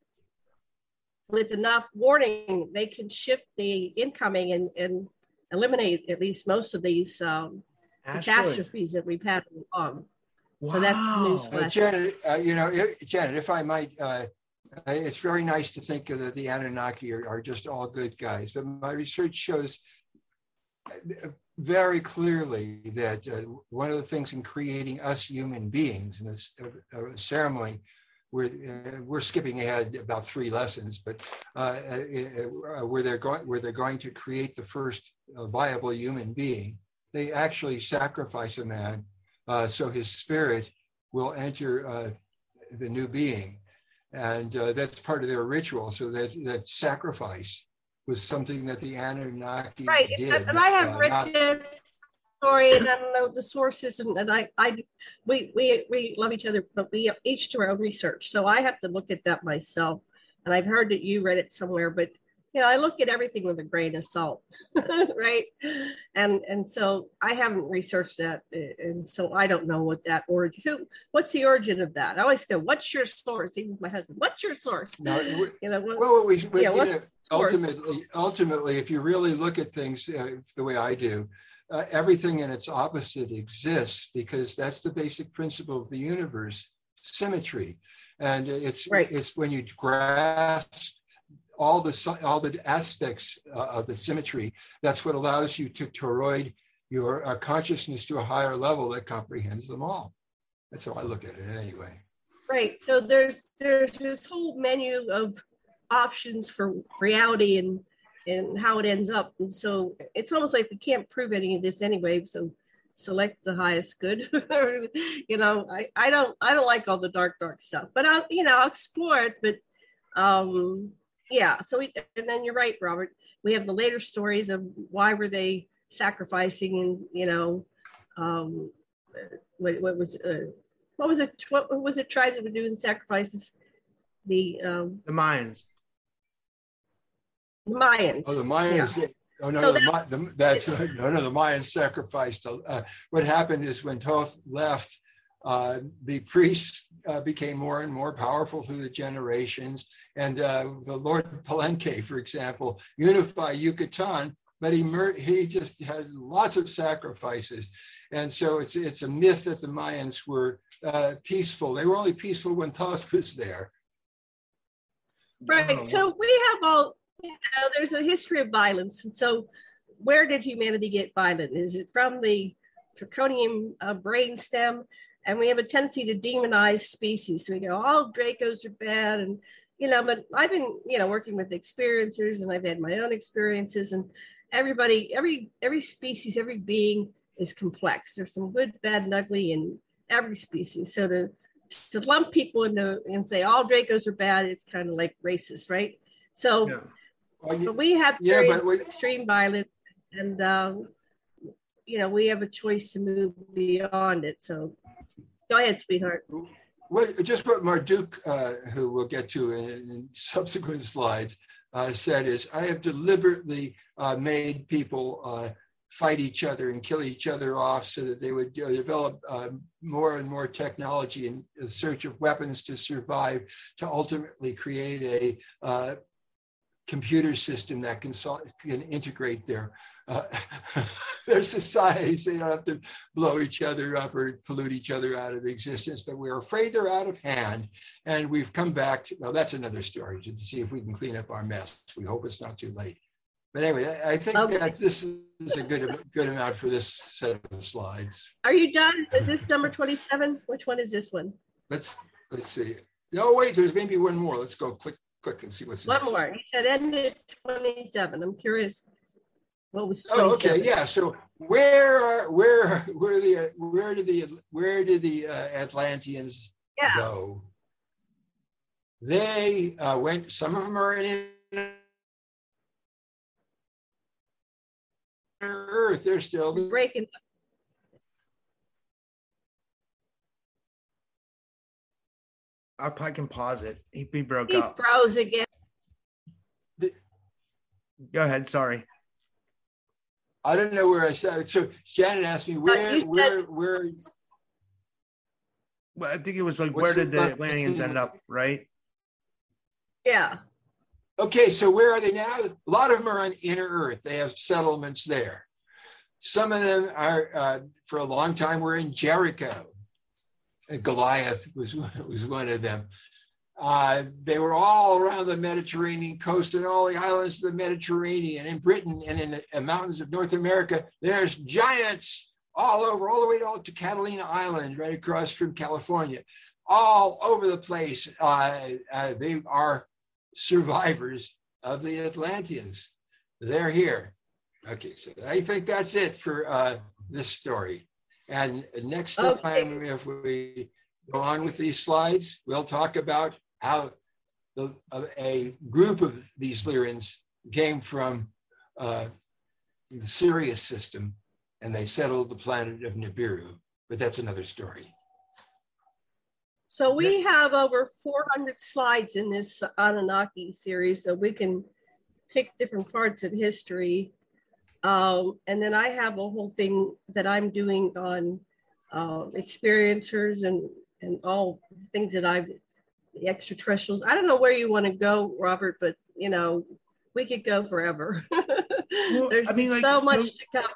Speaker 3: with enough warning, they can shift the incoming and, and eliminate at least most of these um, catastrophes that we've had along. So that's the news
Speaker 1: Wow.
Speaker 3: flash.
Speaker 2: Uh, Janet, uh, you know, if, Janet, if I might, uh, uh, it's very nice to think that the Anunnaki are, are just all good guys, but my research shows uh, very clearly that uh, one of the things in creating us human beings in this uh, uh, ceremony, we're, uh, we're skipping ahead about three lessons, but uh, uh, uh, where they're going, where they're going to create the first uh, viable human being, they actually sacrifice a man uh, so his spirit will enter uh, the new being. And uh, that's part of their ritual. So that, that sacrifice was something that the Anunnaki
Speaker 3: Right.
Speaker 2: did.
Speaker 3: And, and I have
Speaker 2: uh,
Speaker 3: this story and I don't know the sources and, and I, I, we, we, we love each other, but we each do our own research. So I have to look at that myself and I've heard that you read it somewhere, but you know, I look at everything with a grain of salt, right? And and so I haven't researched that, and so I don't know what that origin. Who, what's the origin of that? I always go, "What's your source?" Even my husband, "What's your source?"
Speaker 2: No, you know, what, well, we, we, yeah, you know, ultimately, ultimately, if you really look at things uh, the way I do, uh, everything and its opposite exists because that's the basic principle of the universe: symmetry, and it's right. it's when you grasp all the all the aspects uh, of the symmetry. That's what allows you to toroid your uh, consciousness to a higher level that comprehends them all. That's how I look at it anyway.
Speaker 3: Right. So there's there's this whole menu of options for reality and and how it ends up. And so it's almost like we can't prove any of this anyway. So select the highest good. you know, I, I don't I don't like all the dark dark stuff, but I'll you know I'll explore it. But um, yeah so we and then you're right robert we have the later stories of why were they sacrificing and you know um what, what was uh, what was it what, was it tribes that were doing sacrifices the um
Speaker 1: the mayans
Speaker 3: mayans
Speaker 2: oh the mayans yeah. Oh no, so the, that, the, that's it, no, no. The Mayans sacrificed. Uh, what happened is when Thoth left, uh, the priests uh, became more and more powerful through the generations. And uh, the Lord Palenque, for example, unified Yucatan, but he, mur- he just had lots of sacrifices. And so it's, it's a myth that the Mayans were uh, peaceful. They were only peaceful when Thoth was there.
Speaker 3: Right. So we have all, you know, there's a history of violence. And so where did humanity get violent? Is it from the draconian uh, brainstem? and we have a tendency to demonize species. So we go, all Dracos are bad, and you know. But I've been, you know, working with experiencers, and I've had my own experiences, and everybody, every every species, every being is complex. There's some good, bad, and ugly in every species. So to to lump people into and say all Dracos are bad, it's kind of like racist, right? So, yeah. Well, you, we have yeah, very we, extreme violence, and um, you know we have a choice to move beyond it. So Go ahead, sweetheart.
Speaker 2: Well, just what Marduk, uh, who we'll get to in, in subsequent slides, uh, said is, I have deliberately uh, made people uh, fight each other and kill each other off so that they would develop uh, more and more technology in search of weapons to survive, to ultimately create a uh, computer system that can, can integrate their uh, their societies. They don't have to blow each other up or pollute each other out of existence, but we're afraid they're out of hand. And we've come back to, well, that's another story to see if we can clean up our mess. We hope it's not too late. But anyway, I think okay. that this is a good good amount for this set of slides.
Speaker 3: Are you done with this number 27? Which one is this one?
Speaker 2: Let's let's see. Oh wait, there's maybe one more. Let's go click click and see what's
Speaker 3: one next. more. He said end at 27. I'm curious what was
Speaker 2: oh, okay, yeah. So where are where where the where did the where did the uh, Atlanteans yeah. go? They uh, went. Some of them are in Earth. They're still
Speaker 3: breaking.
Speaker 1: I probably can pause it. He, he broke
Speaker 3: he
Speaker 1: up.
Speaker 3: froze again.
Speaker 2: The,
Speaker 1: Go ahead. Sorry.
Speaker 2: I don't know where I said. So Shannon asked me where, uh, where, where.
Speaker 1: Well, I think it was like where did the Atlanteans end up, right?
Speaker 3: Yeah.
Speaker 2: Okay, so where are they now? A lot of them are on inner Earth. They have settlements there. Some of them are, uh, for a long time, were in Jericho. Goliath was was one of them. Uh, they were all around the Mediterranean coast and all the islands of the Mediterranean. In Britain and in the mountains of North America, there's giants all over, all the way to, to Catalina Island, right across from California, all over the place. Uh, uh, they are survivors of the Atlanteans. They're here. Okay, so I think that's it for uh, this story. And next okay. time, if we go on with these slides, we'll talk about how the, a group of these Lyrians came from uh, the Sirius system and they settled the planet of Nibiru. But that's another story.
Speaker 3: So we have over 400 slides in this Anunnaki series, so we can pick different parts of history. Um, and then I have a whole thing that I'm doing on um, experiencers and and all things that I've the extraterrestrials. I don't know where you want to go, Robert, but you know we could go forever. well, There's I mean, like, so much to cover.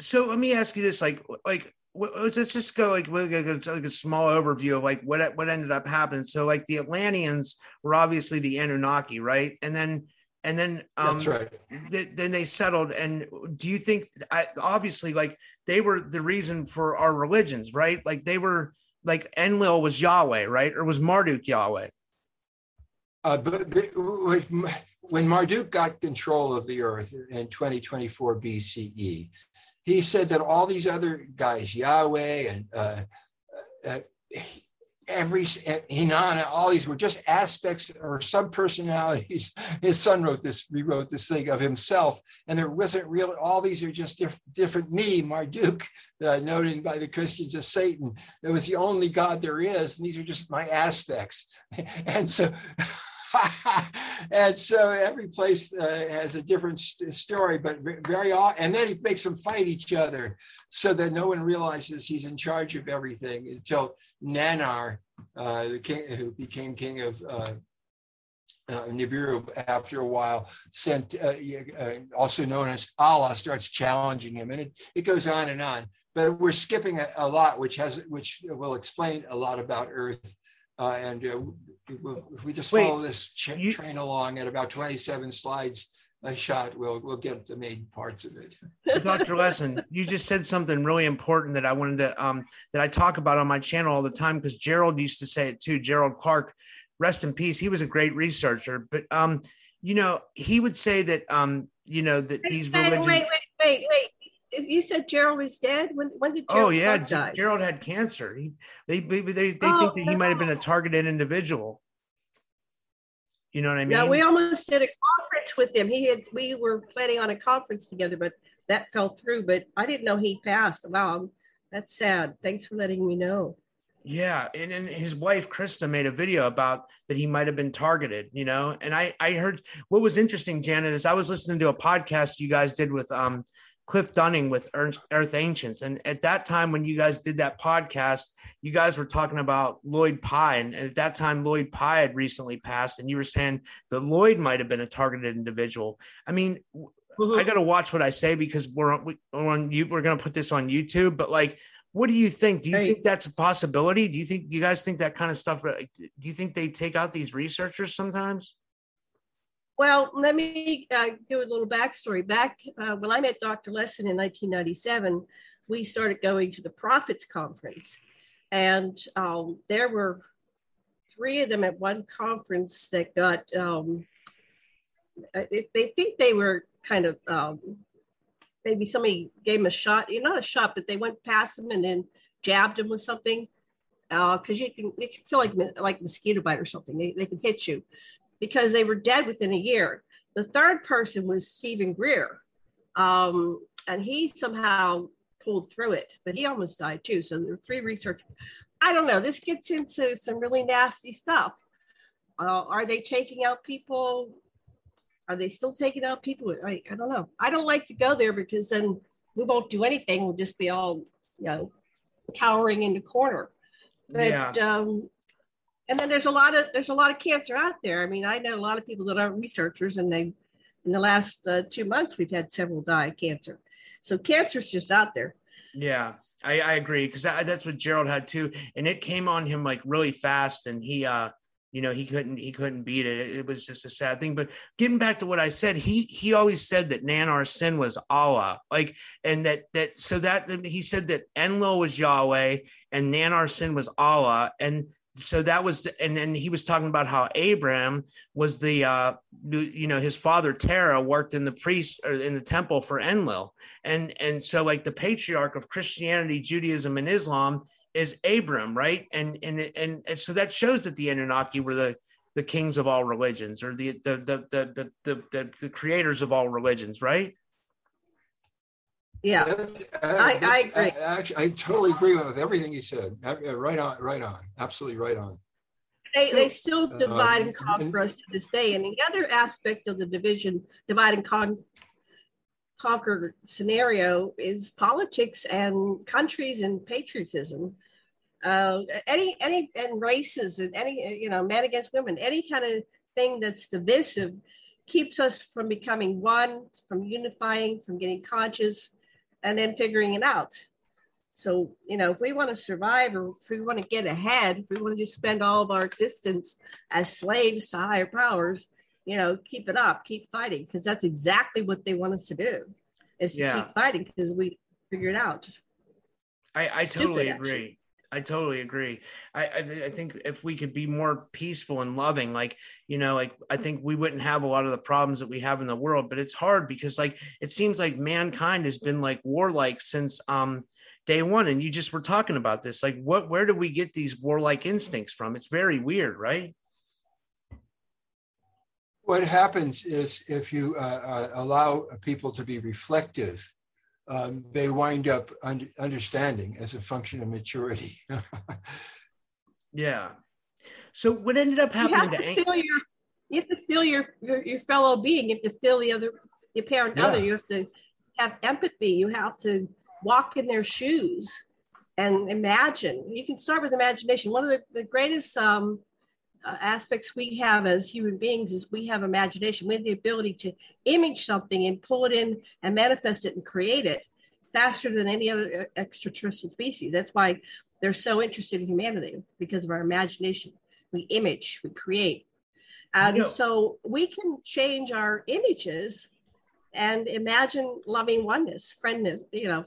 Speaker 1: So let me ask you this: like, like let's just go like with like a small overview of like what what ended up happening. So like the Atlanteans were obviously the Anunnaki, right? And then and then
Speaker 2: um, that's right.
Speaker 1: Th- then they settled. And do you think I, obviously like they were the reason for our religions, right? Like they were like Enlil was Yahweh, right? Or was Marduk Yahweh?
Speaker 2: Uh, but, but when Marduk got control of the earth in 2024 BCE, he said that all these other guys, Yahweh and uh, uh, every Inanna, all these were just aspects or sub personalities. His son wrote this, rewrote this thing of himself, and there wasn't real. All these are just diff, different me, Marduk, uh, noted by the Christians as Satan. That was the only God there is, and these are just my aspects. and so. and so every place uh, has a different st- story, but very often, and then he makes them fight each other so that no one realizes he's in charge of everything until Nanar, uh, the king who became king of uh, uh, Nibiru after a while, sent, uh, uh, also known as Allah, starts challenging him, and it, it goes on and on. But we're skipping a, a lot, which has which will explain a lot about Earth uh, and uh, if we just follow this ch- you, train along at about 27 slides a shot, we'll we'll get the main parts of it.
Speaker 1: Dr. Lessin, you just said something really important that I wanted to um, that I talk about on my channel all the time because Gerald used to say it too. Gerald Clark, rest in peace. He was a great researcher, but um, you know, he would say that um, you know that these religions.
Speaker 3: Wait, wait, wait, wait you said Gerald was dead. When when did Gerald
Speaker 1: oh yeah, die? Gerald had cancer. He they they they, they oh, think that he might have been a targeted individual. You know what I mean?
Speaker 3: Yeah, we almost did a conference with him. He had we were planning on a conference together, but that fell through. But I didn't know he passed. Wow, that's sad. Thanks for letting me know.
Speaker 1: Yeah, and, and his wife Krista made a video about that he might have been targeted, you know. And I I heard what was interesting, Janet, is I was listening to a podcast you guys did with um Cliff Dunning with Earth Ancients. And at that time, when you guys did that podcast, you guys were talking about Lloyd Pye. And at that time, Lloyd Pye had recently passed. And you were saying that Lloyd might have been a targeted individual. I mean, mm-hmm. I got to watch what I say because we're on, we're on you. We're going to put this on YouTube. But like, what do you think? Do you hey. think that's a possibility? Do you think you guys think that kind of stuff? Do you think they take out these researchers sometimes?
Speaker 3: Well, let me uh, do a little backstory. Back uh, when I met Dr. Lessin in 1997, we started going to the Prophets Conference. And um, there were three of them at one conference that got, um, uh, they think they were kind of, um, maybe somebody gave them a shot, you know, not a shot, but they went past them and then jabbed them with something because uh, you can, you can feel like like mosquito bite or something. They, they can hit you because they were dead within a year. The third person was Steven Greer, um, and he somehow pulled through it, but he almost died too. So there were three researchers. I don't know. This gets into some really nasty stuff. Uh, are they taking out people? Are they still taking out people? I, I don't know. I don't like to go there because then we won't do anything. We'll just be all, you know, cowering in the corner. But yeah. um, and then there's a lot of there's a lot of cancer out there. I mean, I know a lot of people that aren't researchers, and they in the last uh, two months we've had several die of cancer. So cancer's just out there.
Speaker 1: Yeah, I, I agree because that, that's what Gerald had too, and it came on him like really fast, and he uh you know he couldn't he couldn't beat it. it. was just a sad thing but getting back to what i said he he always said that nanar sin was allah like and that that so that he said that enlil was yahweh and nanar sin was allah and so that was and then he was talking about how abram was the uh you know his father terah worked in the priest or in the temple for enlil. And and so like the patriarch of christianity judaism and islam is abram right? And and and, and so that shows that the anunnaki were the the kings of all religions or the the the the the, the, the, the creators of all religions right
Speaker 3: Yeah, I, I agree.
Speaker 2: Actually, I totally agree with everything you said. Right on, right on, absolutely right on.
Speaker 3: They, they still divide uh, and conquer us to this day. And the other aspect of the division, divide and con- conquer scenario is politics and countries and patriotism. Uh, any any and races and any you know men against women, any kind of thing that's divisive keeps us from becoming one, from unifying, from getting conscious and then figuring it out. So, you know, if we want to survive or if we want to get ahead, if we want to just spend all of our existence as slaves to higher powers, you know, keep it up, keep fighting, because that's exactly what they want us to do is to yeah. keep fighting because we figured out.
Speaker 1: I, I totally agree. Actually. I totally agree. I, I, I think if we could be more peaceful and loving, like you know, like I think we wouldn't have a lot of the problems that we have in the world. But it's hard because like it seems like mankind has been like warlike since um day one. And you just were talking about this. Like, what where do we get these warlike instincts from? It's very weird, right?
Speaker 2: What happens is if you uh, uh, allow people to be reflective um, they wind up un- understanding as a function of maturity.
Speaker 1: yeah. So what ended up happening
Speaker 3: you have to, to feel your, you have to feel your, your, your fellow being. You have to feel the other, your parent yeah. other. You have to have empathy. You have to walk in their shoes and imagine. You can start with imagination. One of the, the greatest um, aspects we have as human beings is we have imagination. We have the ability to image something and pull it in and manifest it and create it faster than any other uh, extraterrestrial species. That's why they're so interested in humanity because of our imagination. We image, we create. And know, so we can change our images and imagine loving oneness, friendness, you know,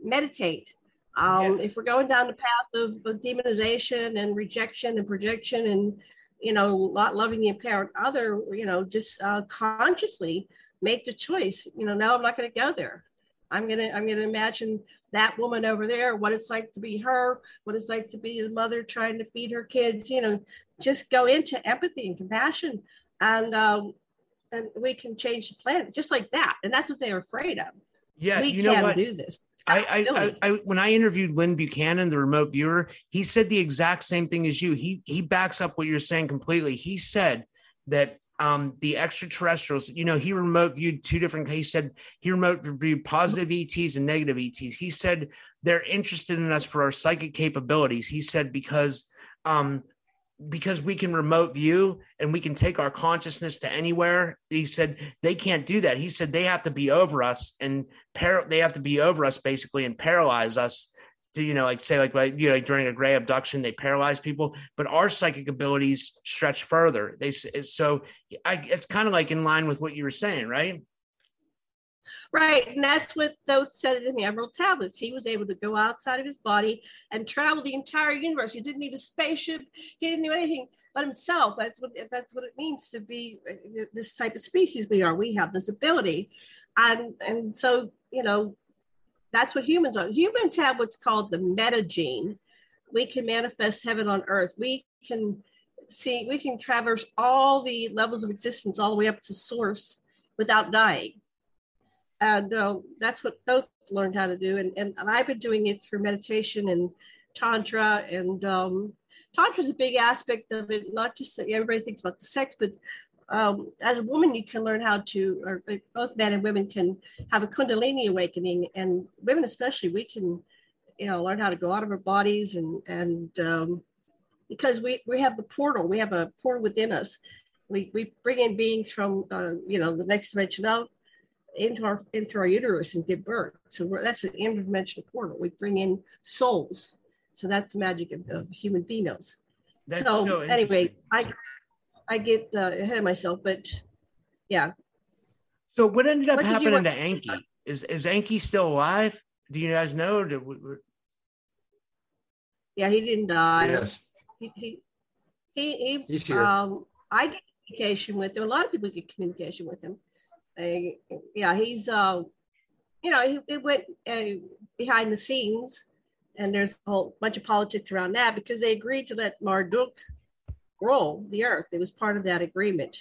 Speaker 3: meditate, um, yeah. If we're going down the path of, of, demonization and rejection and projection and, you know, not loving the apparent other, you know, just uh, consciously make the choice, you know, no, I'm not going to go there. I'm going to, I'm going to imagine that woman over there, what it's like to be her, what it's like to be a mother trying to feed her kids, you know, just go into empathy and compassion and, um, and we can change the planet just like that. And that's what they're afraid of.
Speaker 1: Yeah.
Speaker 3: We
Speaker 1: you know what?
Speaker 3: do this.
Speaker 1: I, I, I, when I interviewed Lynn Buchanan, the remote viewer, he said the exact same thing as you. He he backs up what you're saying completely. He said that um, the extraterrestrials, you know, he remote viewed two different. He said he remote viewed positive ETs and negative ETs. He said they're interested in us for our psychic capabilities. He said because um, because we can remote view and we can take our consciousness to anywhere. He said they can't do that. He said they have to be over us and par- they have to be over us basically and paralyze us to you know like say like you know like during a gray abduction they paralyze people. But our psychic abilities stretch further. They so I, it's kind of like in line with what you were saying right
Speaker 3: Right. And that's what Thoth said in the Emerald Tablets. He was able to go outside of his body and travel the entire universe. He didn't need a spaceship. He didn't do anything but himself. That's what that's what it means to be uh, this type of species we are. We have this ability. And and so, you know, that's what humans are. Humans have what's called the meta gene. We can manifest heaven on earth. We can see, we can traverse all the levels of existence all the way up to source without dying and uh, that's what Thoth learned how to do. And, and, and, I've been doing it through meditation and tantra. And um, tantra is a big aspect of it. Not just that everybody thinks about the sex, but um, as a woman, you can learn how to, or both men and women can have a Kundalini awakening, and women especially, we can, you know, learn how to go out of our bodies and and um, because we we have the portal, we have a portal within us. We we bring in beings from, uh, you know, the next dimension out into our into our uterus and give birth. So that's an interdimensional portal. We bring in souls. So that's the magic of, of human females. That's so, so anyway, I I get uh, ahead of myself, but yeah.
Speaker 1: So what ended up what happening to Enki? Is is Enki still alive? Do you guys know? We,
Speaker 3: yeah, he didn't die.
Speaker 2: Yes.
Speaker 3: He he he, he He's here. um I get communication with him. A lot of people get communication with him yeah, he's, uh, you know, he, he went uh, behind the scenes, and there's a whole bunch of politics around that because they agreed to let Marduk roll the earth. It was part of that agreement.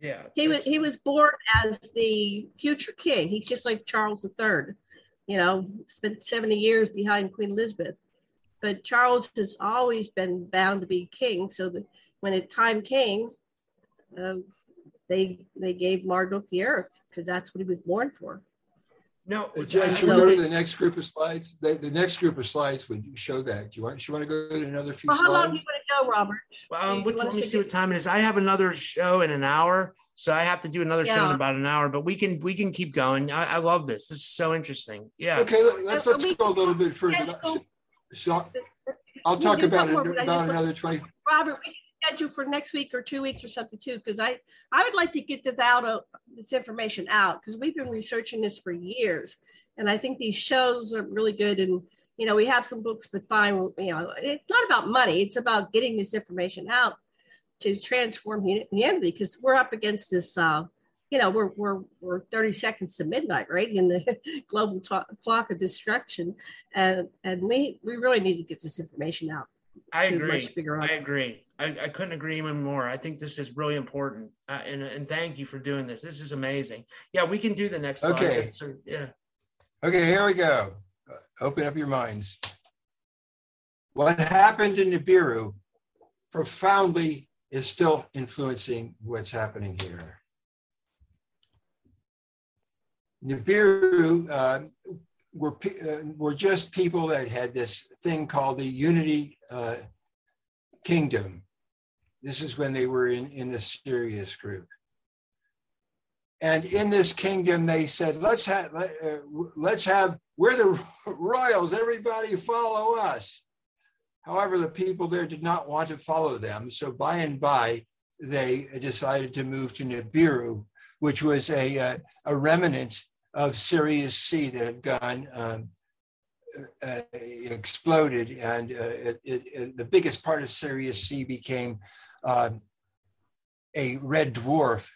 Speaker 1: Yeah.
Speaker 3: He was he was born as the future king. He's just like Charles III. You know, spent 70 years behind Queen Elizabeth. But Charles has always been bound to be king. So that when the time came, um, they they gave Marduk the earth because that's what he was born for.
Speaker 1: No,
Speaker 2: Uh, Jen,
Speaker 1: I-
Speaker 2: should we go to the next group of slides? The, the next group of slides would show that. Do you want, you want to go to another few
Speaker 3: Well, how long do you want to go, Robert?
Speaker 1: Um,
Speaker 3: You
Speaker 1: what,
Speaker 3: wanna
Speaker 1: let me
Speaker 3: say
Speaker 1: see what time it is. I have another show in an hour, so I have to do another show in about an hour. But we can we can keep going. I, I love this. This is so interesting. Yeah.
Speaker 2: Okay, let- let's,
Speaker 3: Uh,
Speaker 2: let's
Speaker 3: we
Speaker 2: go a little bit further.
Speaker 3: schedule-
Speaker 2: So I'll talk about it
Speaker 3: more,
Speaker 2: about another 20.
Speaker 3: Robert, we can schedule for next week or two weeks or something too, because I I would like to get this out of this information out because we've been researching this for years, and I think these shows are really good. And you know, we have some books, but fine, you know, it's not about money; it's about getting this information out to transform humanity because we're up against this. Uh, you know, we're we're we're 30 seconds to midnight, right, in the global clock of destruction, and and we we really need to get this information out.
Speaker 1: I agree.
Speaker 3: much bigger
Speaker 1: I agree. I, I couldn't agree even more. I think this is really important. Uh, and, and thank you for doing this. This is amazing. Yeah, we can do the next slide.
Speaker 2: Okay.
Speaker 1: Uh, yeah.
Speaker 2: Okay, here we go. Uh, Open up your minds. What happened in Nibiru profoundly is still influencing what's happening here. Nibiru uh, were, uh, were just people that had this thing called the Unity uh, Kingdom. This is when they were in, in the Sirius group. And in this kingdom, they said, let's have, uh, let's have, we're the royals, everybody follow us. However, the people there did not want to follow them. So by and by, they decided to move to Nibiru, which was a, uh, a remnant of Sirius C that had gone, um, uh, exploded. And uh, it, it, it- the biggest part of Sirius C became um, a red dwarf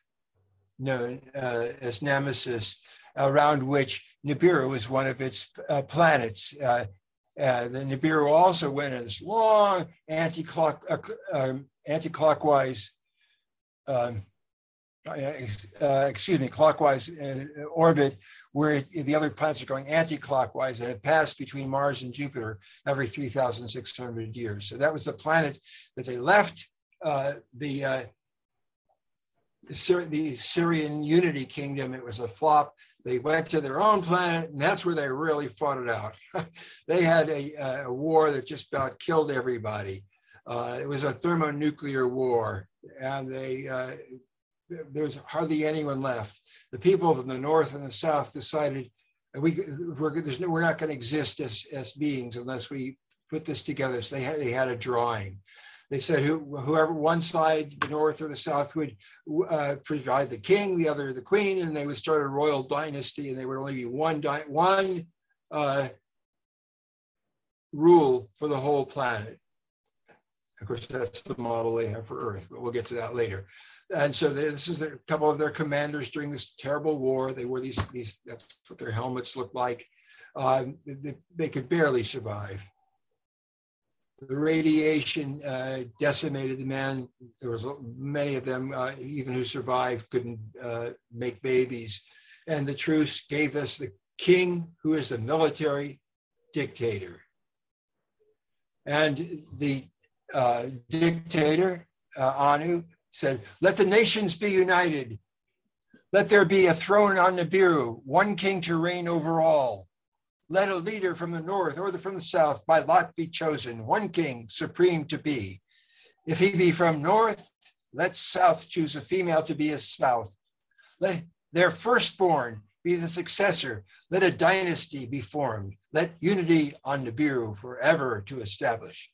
Speaker 2: known uh, as Nemesis, around which Nibiru was one of its uh, planets. Uh, uh, the Nibiru also went in this long anti-clock, uh, um, anti-clockwise, um, excuse me, clockwise orbit, where it- the other planets are going anti-clockwise, and it passed between Mars and Jupiter every 3,600 years. So that was the planet that they left. Uh, the uh, the, Syri- the Sirian Unity Kingdom, it was a flop. They went to their own planet, and that's where they really fought it out. they had a, a war that just about killed everybody. Uh, it was a thermonuclear war, and they uh, hardly anyone left. The people from the north and the south decided we we're, no, we're not going to exist as as beings unless we put this together. So they had they had a drawing. They said who, whoever one side, the north or the south, would uh, provide the king, the other the queen, and they would start a royal dynasty, and there would only be one di- one uh, rule for the whole planet. Of course, that's the model they have for Earth, but we'll get to that later. And so this is a couple of their commanders during this terrible war. They wore these these that's what their helmets looked like. Um, they, they could barely survive the radiation uh, decimated the men. There was many of them, uh, even who survived, couldn't uh, make babies. And the truce gave us the king, who is the military dictator. And the uh, dictator, uh, Anu, said, "Let the nations be united. Let there be a throne on Nibiru, one king to reign over all." Let a leader from the north or the, from the south by lot be chosen, one king supreme to be. If he be from north, let south choose a female to be his spouse. Let their firstborn be the successor. Let a dynasty be formed. Let unity on Nibiru forever to establish.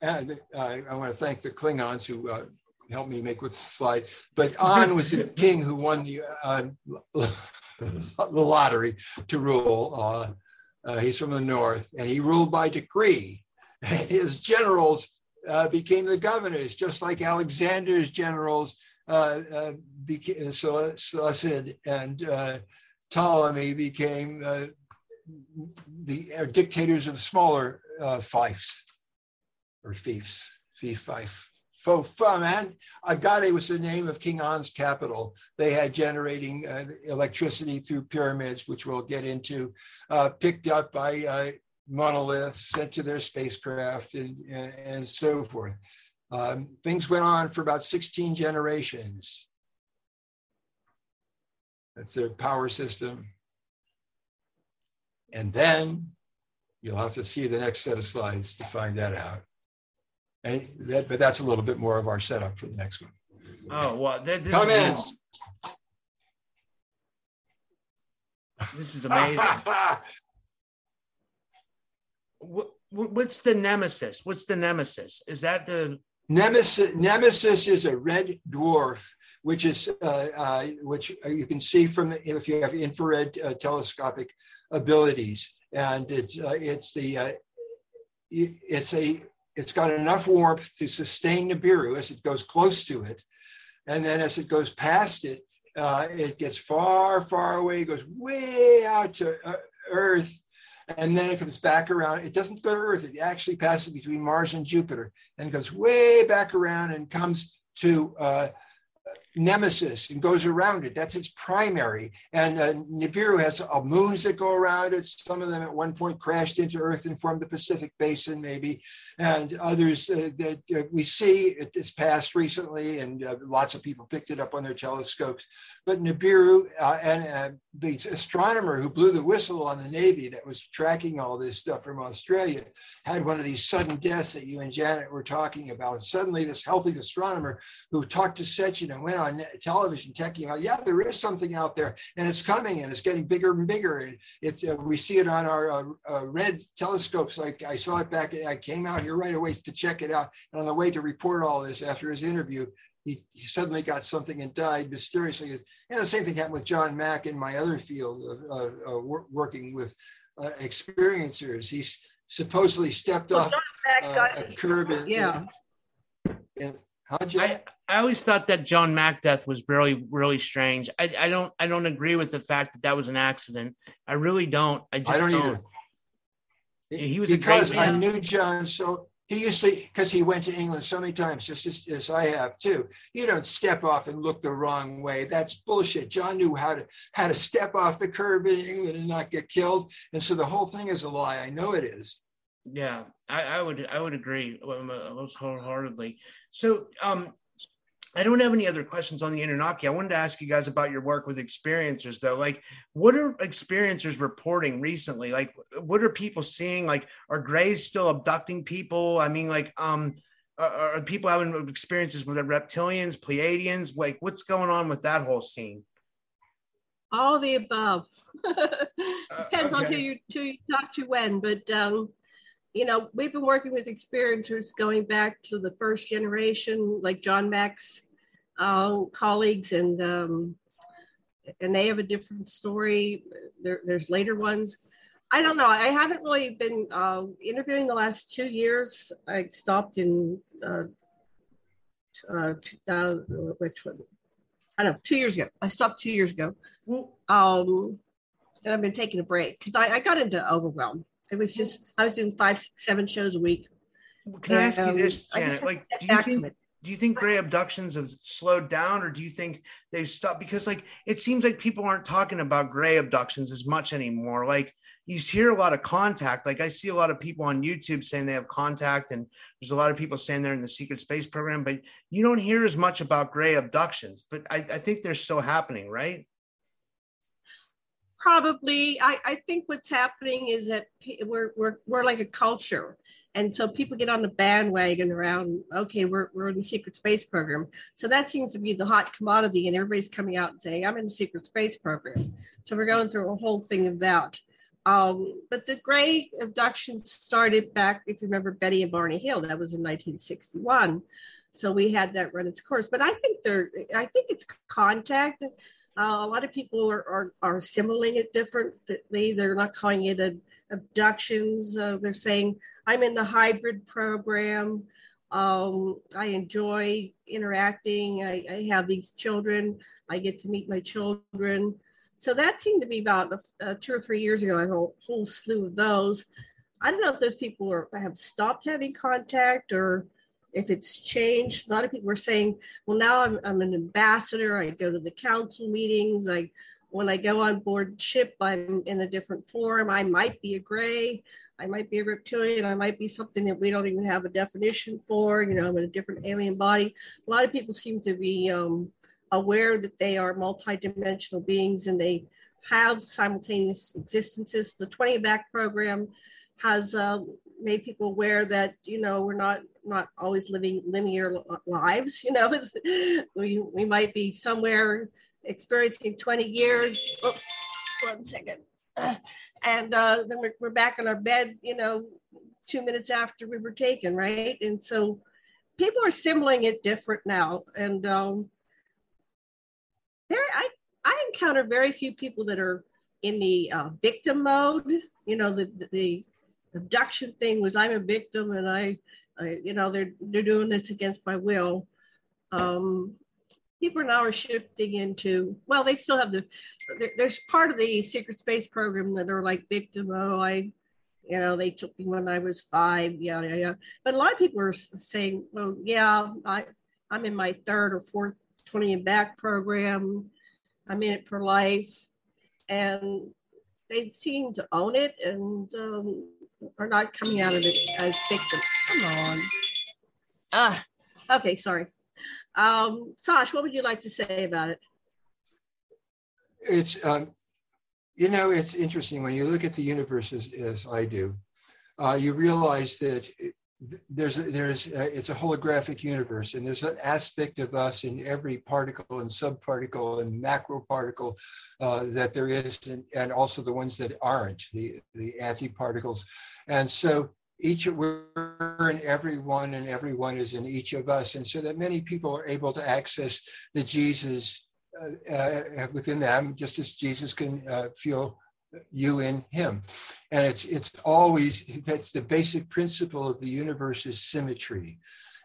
Speaker 2: And uh, I want to thank the Klingons who uh, helped me make with the slide. But An was the king who won the uh, the lottery to rule. Uh, uh, he's from the north, and he ruled by decree. His generals uh, became the governors, just like Alexander's generals uh, uh, became Seleucid and uh, Ptolemy became uh, the dictators of smaller uh, fiefs or fiefs, fief, fief, man. Agade was the name of King An's capital. They had generating uh, electricity through pyramids, which we'll get into, uh, picked up by uh, monoliths, sent to their spacecraft, and, and, and so forth. Um, things went on for about 16 generations. That's their power system. And then you'll have to see the next set of slides to find that out. That, but that's a little bit more of our setup for the next one.
Speaker 1: Oh well, th- this
Speaker 2: Comments.
Speaker 1: Is, this is amazing. what, what's the nemesis? What's the nemesis? Is that the
Speaker 2: Nemesis, Nemesis is a red dwarf, which is uh, uh, which you can see from if you have infrared uh, telescopic abilities, and it's uh, it's the uh, it's a it's got enough warmth to sustain Nibiru as it goes close to it. And then as it goes past it, uh, it gets far, far away, it goes way out to uh, Earth, and then it comes back around. It doesn't go to Earth, it actually passes between Mars and Jupiter and goes way back around and comes to uh, nemesis and goes around it. That's its primary. And uh, Nibiru has uh, moons that go around it. Some of them at one point crashed into Earth and formed the Pacific Basin, maybe, and others uh, that uh, we see it has passed recently, and uh, lots of people picked it up on their telescopes. But Nibiru uh, and the astronomer who blew the whistle on the Navy that was tracking all this stuff from Australia had one of these sudden deaths that you and Janet were talking about. Suddenly, this healthy astronomer who talked to Sitchin and went on television talking about, yeah, there is something out there and it's coming and it's getting bigger and bigger. And it, uh, we see it on our uh, uh, red telescopes. Like I saw it back, I came out here right away to check it out. And on the way to report all this after his interview, he, he, suddenly got something and died mysteriously. And the same thing happened with John Mack in my other field of uh, working with uh, experiencers. He's supposedly stepped well, off uh, a curb. In,
Speaker 3: yeah.
Speaker 2: In, how'd you?
Speaker 1: I, I always thought that John Mack death was really, really strange. I, I don't, I don't agree with the fact that that was an accident. I really don't. I just I don't, don't.
Speaker 2: either. He was because I knew John so he used to because he went to England so many times, just as, as, I have too. You don't step off and look the wrong way. That's bullshit. John knew how to how to step off the curb in England and not get killed, and so the whole thing is a lie. I know it is.
Speaker 1: Yeah, I, I would I would agree most wholeheartedly. So, um, I don't have any other questions on the Anunnaki. I wanted to ask you guys about your work with experiencers, though. Like, what are experiencers reporting recently? Like, what are people seeing? Like, are Greys still abducting people? I mean, like, um, are, are people having experiences with the reptilians, Pleiadians? Like, what's going on with that whole scene?
Speaker 3: All the above. Depends uh, okay. on who you who you talk to when, but um, you know, we've been working with experiencers going back to the first generation, like John Mack's uh, colleagues, and um, and they have a different story. There, there's later ones. I don't know. I haven't really been uh, interviewing the last two years. I stopped in uh, uh, 2000, which one? I don't know, two years ago. I stopped two years ago. Um, and I've been taking a break because I, I got into overwhelm it was just I was doing five, six, seven shows a week.
Speaker 1: Can I ask you um, this, Janet? Like, do you think do you think gray abductions have slowed down, or do you think they've stopped? Because like it seems like people aren't talking about gray abductions as much anymore. Like you hear a lot of contact. Like I see a lot of people on YouTube saying they have contact, and there's a lot of people saying they're in the secret space program, but you don't hear as much about gray abductions. But I, I think they're still happening, right?
Speaker 3: Probably I, I think what's happening is that we're, we're we're like a culture. And so people get on the bandwagon around okay we're, we're in the secret space program. So that seems to be the hot commodity and everybody's coming out and saying i'm in the secret space program. So we're going through a whole thing of that. Um, but the gray abductions started back if you remember betty and barney hill. That was in 1961 so we had that run its course. But i think they're i think it's contact uh, a lot of people are, are, are assimilating it differently. They're not calling it abductions. Uh, they're saying, I'm in the hybrid program. Um, I enjoy interacting. I, I, have these children. I get to meet my children. So that seemed to be about uh, two or three years ago, a whole, whole slew of those. I don't know if those people are, have stopped having contact or if it's changed. A lot of people are saying, well, now I'm, I'm an ambassador. I go to the council meetings. I when I go on board ship, I'm in a different form. I might be a gray, I might be a reptilian, I might be something that we don't even have a definition for. You know, I'm in a different alien body. A lot of people seem to be um, aware that they are multidimensional beings and they have simultaneous existences. The 20 back program has uh, made people aware that you know we're not not always living linear lives. You know, we we might be somewhere experiencing 20 years. Oops, one second. And uh, then we're, we're back in our bed, you know, two minutes after we were taken, right? And so people are symboling it different now. And um, very, I, I encounter very few people that are in the uh, victim mode. You know, the, the, the abduction thing was I'm a victim and I, I, you know, they're, they're doing this against my will. Um, people now are shifting into well they still have the there's part of the secret space program that are like victim oh i you know they took me when i was five yeah yeah yeah. But a lot of people are saying well yeah i i'm in my third or fourth 20 and back program. I'm in it for life. And they seem to own it and um, are not coming out of it as victims come on. Ah. Okay sorry. Um, Sash, what would you like to say about it?
Speaker 2: It's, um, you know, it's interesting. When you look at the universe as, as I do, uh, you realize that there's there's a, it's a holographic universe and there's an aspect of us in every particle and subparticle and macro particle uh, that there is and, and also the ones that aren't the the antiparticles and so each we're in everyone and everyone is in each of us. And so that many people are able to access the jesus uh, uh, within them just as jesus can uh, feel you in him. And it's it's always that's the basic principle of the universe is symmetry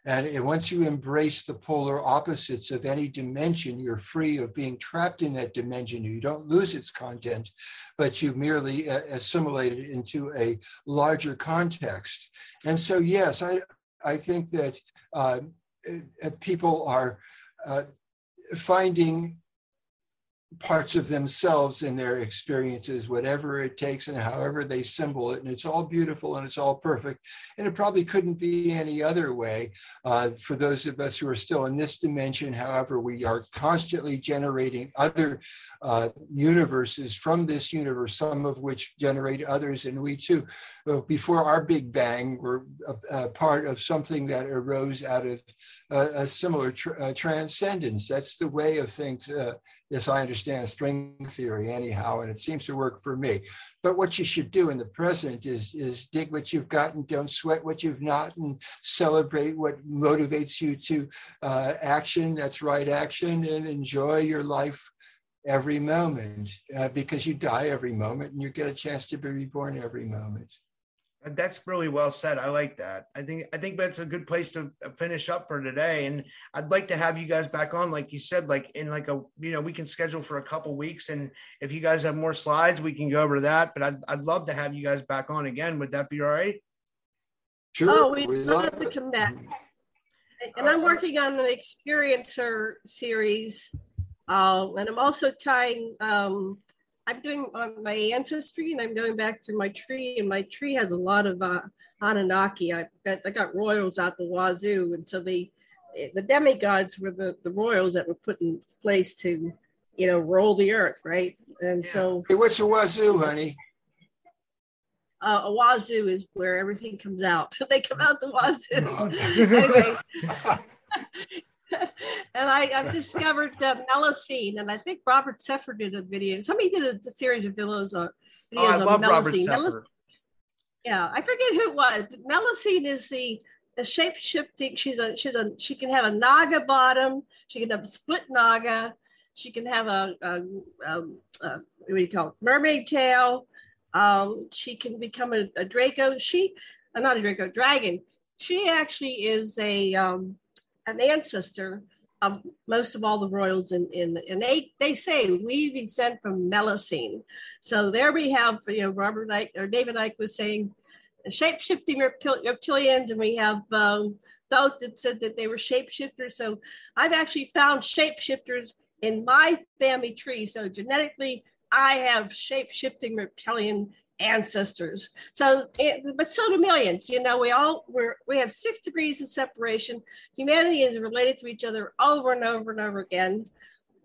Speaker 2: and once you embrace the polar opposites of any dimension, you're free of being trapped in that dimension. You don't lose its content, but you merely uh, assimilate it into a larger context. And so, yes, I, I think that uh, uh people are uh, finding parts of themselves in their experiences, whatever it takes and however they symbol it. And it's all beautiful and it's all perfect. And it probably couldn't be any other way uh, for those of us who are still in this dimension. However, we are constantly generating other uh, universes from this universe, some of which generate others. And we too, uh, before our Big Bang, were a, a, part of something that arose out of a similar tr- uh, transcendence. That's the way of things Yes, I understand string theory anyhow, and it seems to work for me. But what you should do in the present is, is dig what you've got and don't sweat what you've not and celebrate what motivates you to uh, action. That's right action and enjoy your life every moment uh, because you die every moment and you get a chance to be reborn every moment.
Speaker 1: That's really well said. I like that. I think I think that's a good place to finish up for today. And I'd like to have you guys back on, like you said, like in like a you know we can schedule for a couple weeks, and if you guys have more slides, we can go over that. But I'd I'd love to have you guys back on again. Would that be all right?
Speaker 2: Sure.
Speaker 3: Oh, we'd we love, love to come back. And I'm working on an experiencer series, uh, and I'm also tying um, I'm doing on my ancestry and I'm going back through my tree and my tree has a lot of uh, Anunnaki. I got, I got royals out the wazoo. And so the, the demigods were the, the royals that were put in place to, you know, roll the earth. Right. And yeah. so.
Speaker 2: Hey, what's a wazoo, honey?
Speaker 3: Uh, a wazoo is where everything comes out. they come out the wazoo. anyway, and I, have discovered uh, Melusine, and I think Robert Seifert did a video. Somebody did a, a series of videos on videos oh, I love. Robert yeah, I forget who it was. Melusine is the, the shape shifting. She's a she's a she can have a naga bottom. She can have a split naga. She can have a, a, a, a what do you call it? mermaid tail. Um, she can become a, a Draco. She, uh, not a Draco, dragon. She actually is a um, an ancestor of most of all the royals in, in and they they say we descend from Melusine. So there we have you know Robert Icke or David Icke was saying shape shifting reptil- reptilians, and we have um, those that said that they were shapeshifters. So I've actually found shapeshifters in my family tree. So genetically, I have shape shifting reptilian ancestors. So, but so do millions. You know, we all we're we have six degrees of separation. Humanity is related to each other over and over and over again.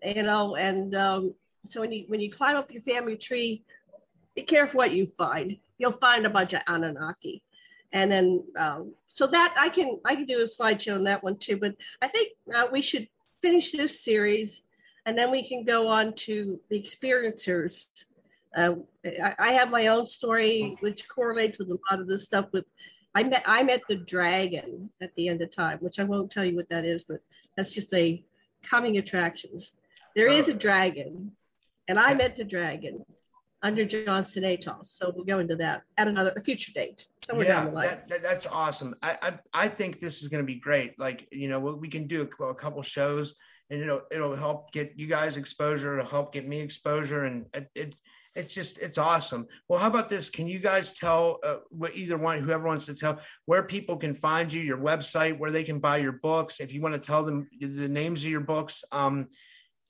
Speaker 3: You know, and um, so when you when you climb up your family tree, be careful what you find. You'll find a bunch of Anunnaki. And then, um, so that I can I can do a slideshow on that one too. But I think uh, we should finish this series, and then we can go on to the experiencers. Uh, I, I have my own story, which correlates with a lot of this stuff. With I met I met the dragon at the end of time, which I won't tell you what that is, but that's just a coming attractions. There is a dragon, and I met the dragon under Johnson Atoll. So we'll go into that at another a future date, somewhere
Speaker 1: yeah,
Speaker 3: down the line.
Speaker 1: that, that- that's awesome. I, I I think this is going to be great. Like you know, we we can do a, a couple shows, and it'll it'll help get you guys exposure. It'll help get me exposure, and it, it it's just it's awesome. Well, how about this? Can you guys tell uh, what either one, whoever wants to tell, where people can find you, your website, where they can buy your books, if you want to tell them the names of your books, um,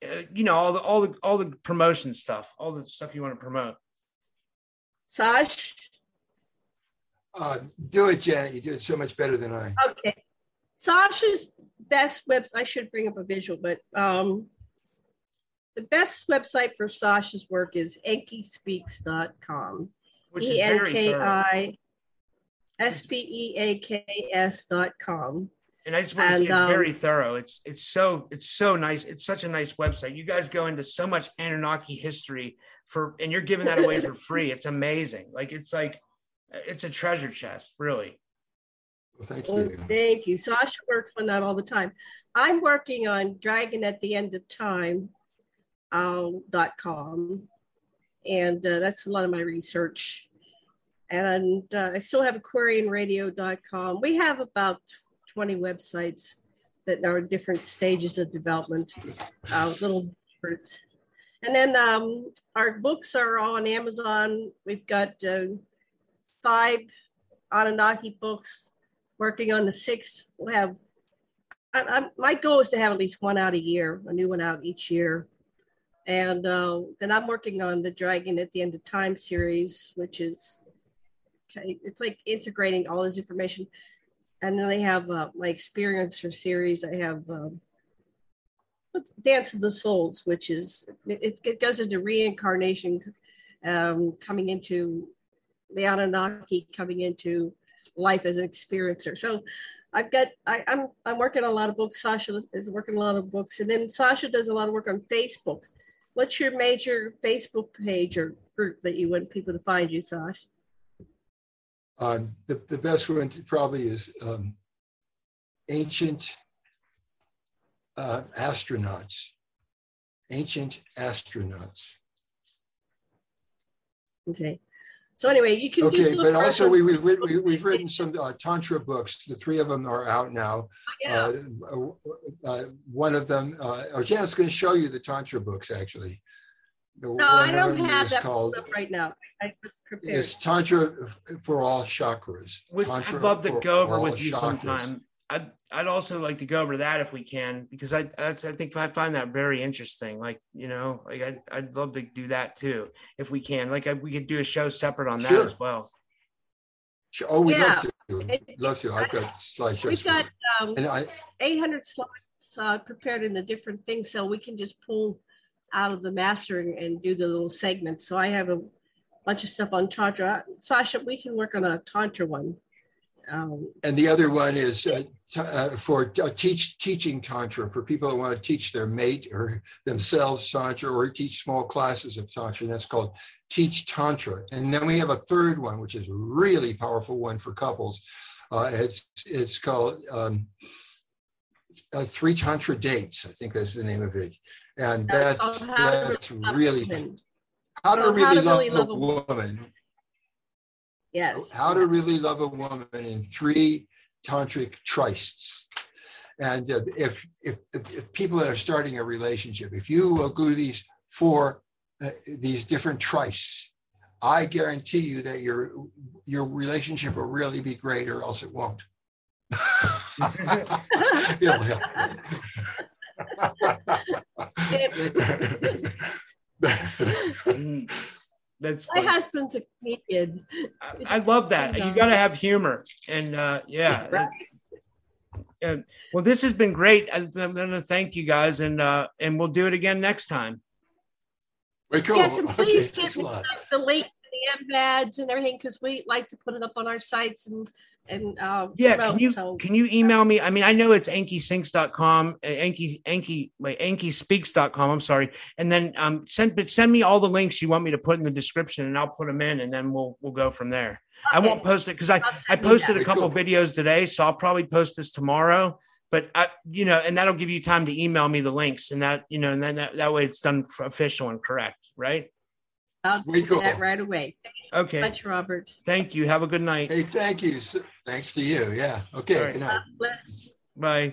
Speaker 1: uh, you know, all the all the all the promotion stuff, all the stuff you want to promote.
Speaker 3: Sash?
Speaker 2: Uh, do it, Janet. You do it so much better than I.
Speaker 3: okay. Sasha's best webs. I should bring up a visual, but um, the best website for Sasha's work is enkispeaks.com.
Speaker 1: Which
Speaker 3: E
Speaker 1: is
Speaker 3: N
Speaker 1: very
Speaker 3: K
Speaker 1: thorough.
Speaker 3: I S P E A K S dot com.
Speaker 1: And I just want to say
Speaker 3: And,
Speaker 1: it's
Speaker 3: um,
Speaker 1: very thorough. It's it's so it's so nice. It's such a nice website. You guys go into so much Anunnaki history for, and you're giving that away for free. It's amazing. Like it's like it's a treasure chest, really.
Speaker 2: Well, thank
Speaker 3: Well,
Speaker 2: you.
Speaker 3: thank you. Sasha works on that all the time. I'm working on Dragon at the End of Time um, dot com, and uh, that's a lot of my research. And uh, I still have aquarianradio.com. We have about 20 websites that are different stages of development, uh, little groups. And then um, our books are on Amazon. We've got uh, five Anunnaki books working on the sixth. We'll have, I, I, my goal is to have at least one out a year, a new one out each year. And uh, then I'm working on the Dragon at the End of Time series, which is, it's like integrating all this information. And then they have uh, my Experiencer series. I have um, Dance of the Souls, which is, it, it goes into reincarnation, um, coming into the Anunnaki, coming into life as an experiencer. So I've got I, I'm I'm working on a lot of books. Sasha is working a lot of books, and then Sasha does a lot of work on Facebook. What's your major Facebook page or group that you want people to find you, Sash?
Speaker 2: Um, the, the best one to- probably is um, ancient uh, astronauts. Ancient astronauts.
Speaker 3: Okay. So anyway, you can just
Speaker 2: Okay,
Speaker 3: look
Speaker 2: but also we, we, we,
Speaker 3: Facebook.
Speaker 2: we've written some uh, Tantra books. The three of them are out now.
Speaker 3: Yeah.
Speaker 2: Uh, uh, one of them, uh, or Janet's going to show you the Tantra books actually. The
Speaker 3: no, I don't have
Speaker 2: is
Speaker 3: that
Speaker 2: called
Speaker 3: right now. I was prepared.
Speaker 2: It's Tantra for all chakras.
Speaker 1: Which
Speaker 2: Tantra
Speaker 1: I'd love to go over with you
Speaker 2: chakras.
Speaker 1: sometime. I'd I'd also like to go over that if we can, because I that's I think I find that very interesting. Like you know, like I'd I'd love to do that too if we can. Like I, we could do a show separate on that
Speaker 2: Sure.
Speaker 1: as well.
Speaker 2: Sure. Oh, we'd
Speaker 3: Yeah.
Speaker 2: love to.
Speaker 3: It-
Speaker 2: Love to. I've got slideshows.
Speaker 3: We've got um,
Speaker 2: And I,
Speaker 3: 800 slides uh, prepared in the different things, so we can just pull out of the mastering and do the little segments. So I have a bunch of stuff on Tantra. Sasha, we can work on a Tantra one. Um,
Speaker 2: and the other one is uh, t- uh, for uh, teach teaching tantra for people that want to teach their mate or themselves tantra or teach small classes of tantra. And that's called Teach Tantra. And then we have a third one, which is a really powerful one for couples. Uh, it's it's called um, uh, Three Tantra Dates. I think that's the name of it. And
Speaker 3: That's
Speaker 2: that's
Speaker 3: on how to
Speaker 2: that's really how to really
Speaker 3: how to
Speaker 2: love
Speaker 3: really love
Speaker 2: a
Speaker 3: a
Speaker 2: woman.
Speaker 3: Yes.
Speaker 2: How to really love a woman in three tantric trysts. And uh, if, if if people that are starting a relationship, if you will go to these four uh, these different trysts, I guarantee you that your your relationship will really be great, or else it won't. It'll help.
Speaker 1: That's
Speaker 3: My
Speaker 1: funny.
Speaker 3: husband's a comedian.
Speaker 1: I, I love that. You got to have humor, and uh, yeah.
Speaker 3: Right.
Speaker 1: And well, this has been great. I, I'm going to thank you guys, and uh, and we'll do it again next time.
Speaker 2: Very cool.
Speaker 3: Yes, and please
Speaker 2: thanks
Speaker 3: give the link to the embeds and everything because we like to put it up on our sites and and uh,
Speaker 1: Yeah, can you
Speaker 3: so-
Speaker 1: can you email me? I mean, I know it's ankysinks.com, uh, anky anky wait, enkispeaks.com. I'm sorry. And then um send but send me all the links you want me to put in the description and I'll put them in and then we'll we'll go from there. I won't post it because I
Speaker 3: I'll
Speaker 1: I
Speaker 3: send you
Speaker 1: posted a couple
Speaker 2: Cool.
Speaker 1: videos today, so I'll probably post this tomorrow. But I, you know, and that'll give you time to email me the links, and that, you know, and then that, that way it's done official and correct, right?
Speaker 3: I'll do
Speaker 2: cool.
Speaker 3: that right away. Thank you
Speaker 1: Okay.
Speaker 3: so much, Robert.
Speaker 1: Thank you. Have a good night.
Speaker 2: Hey, thank you. Thanks to you. Yeah. Okay.
Speaker 1: All right.
Speaker 2: Good night.
Speaker 1: Bye.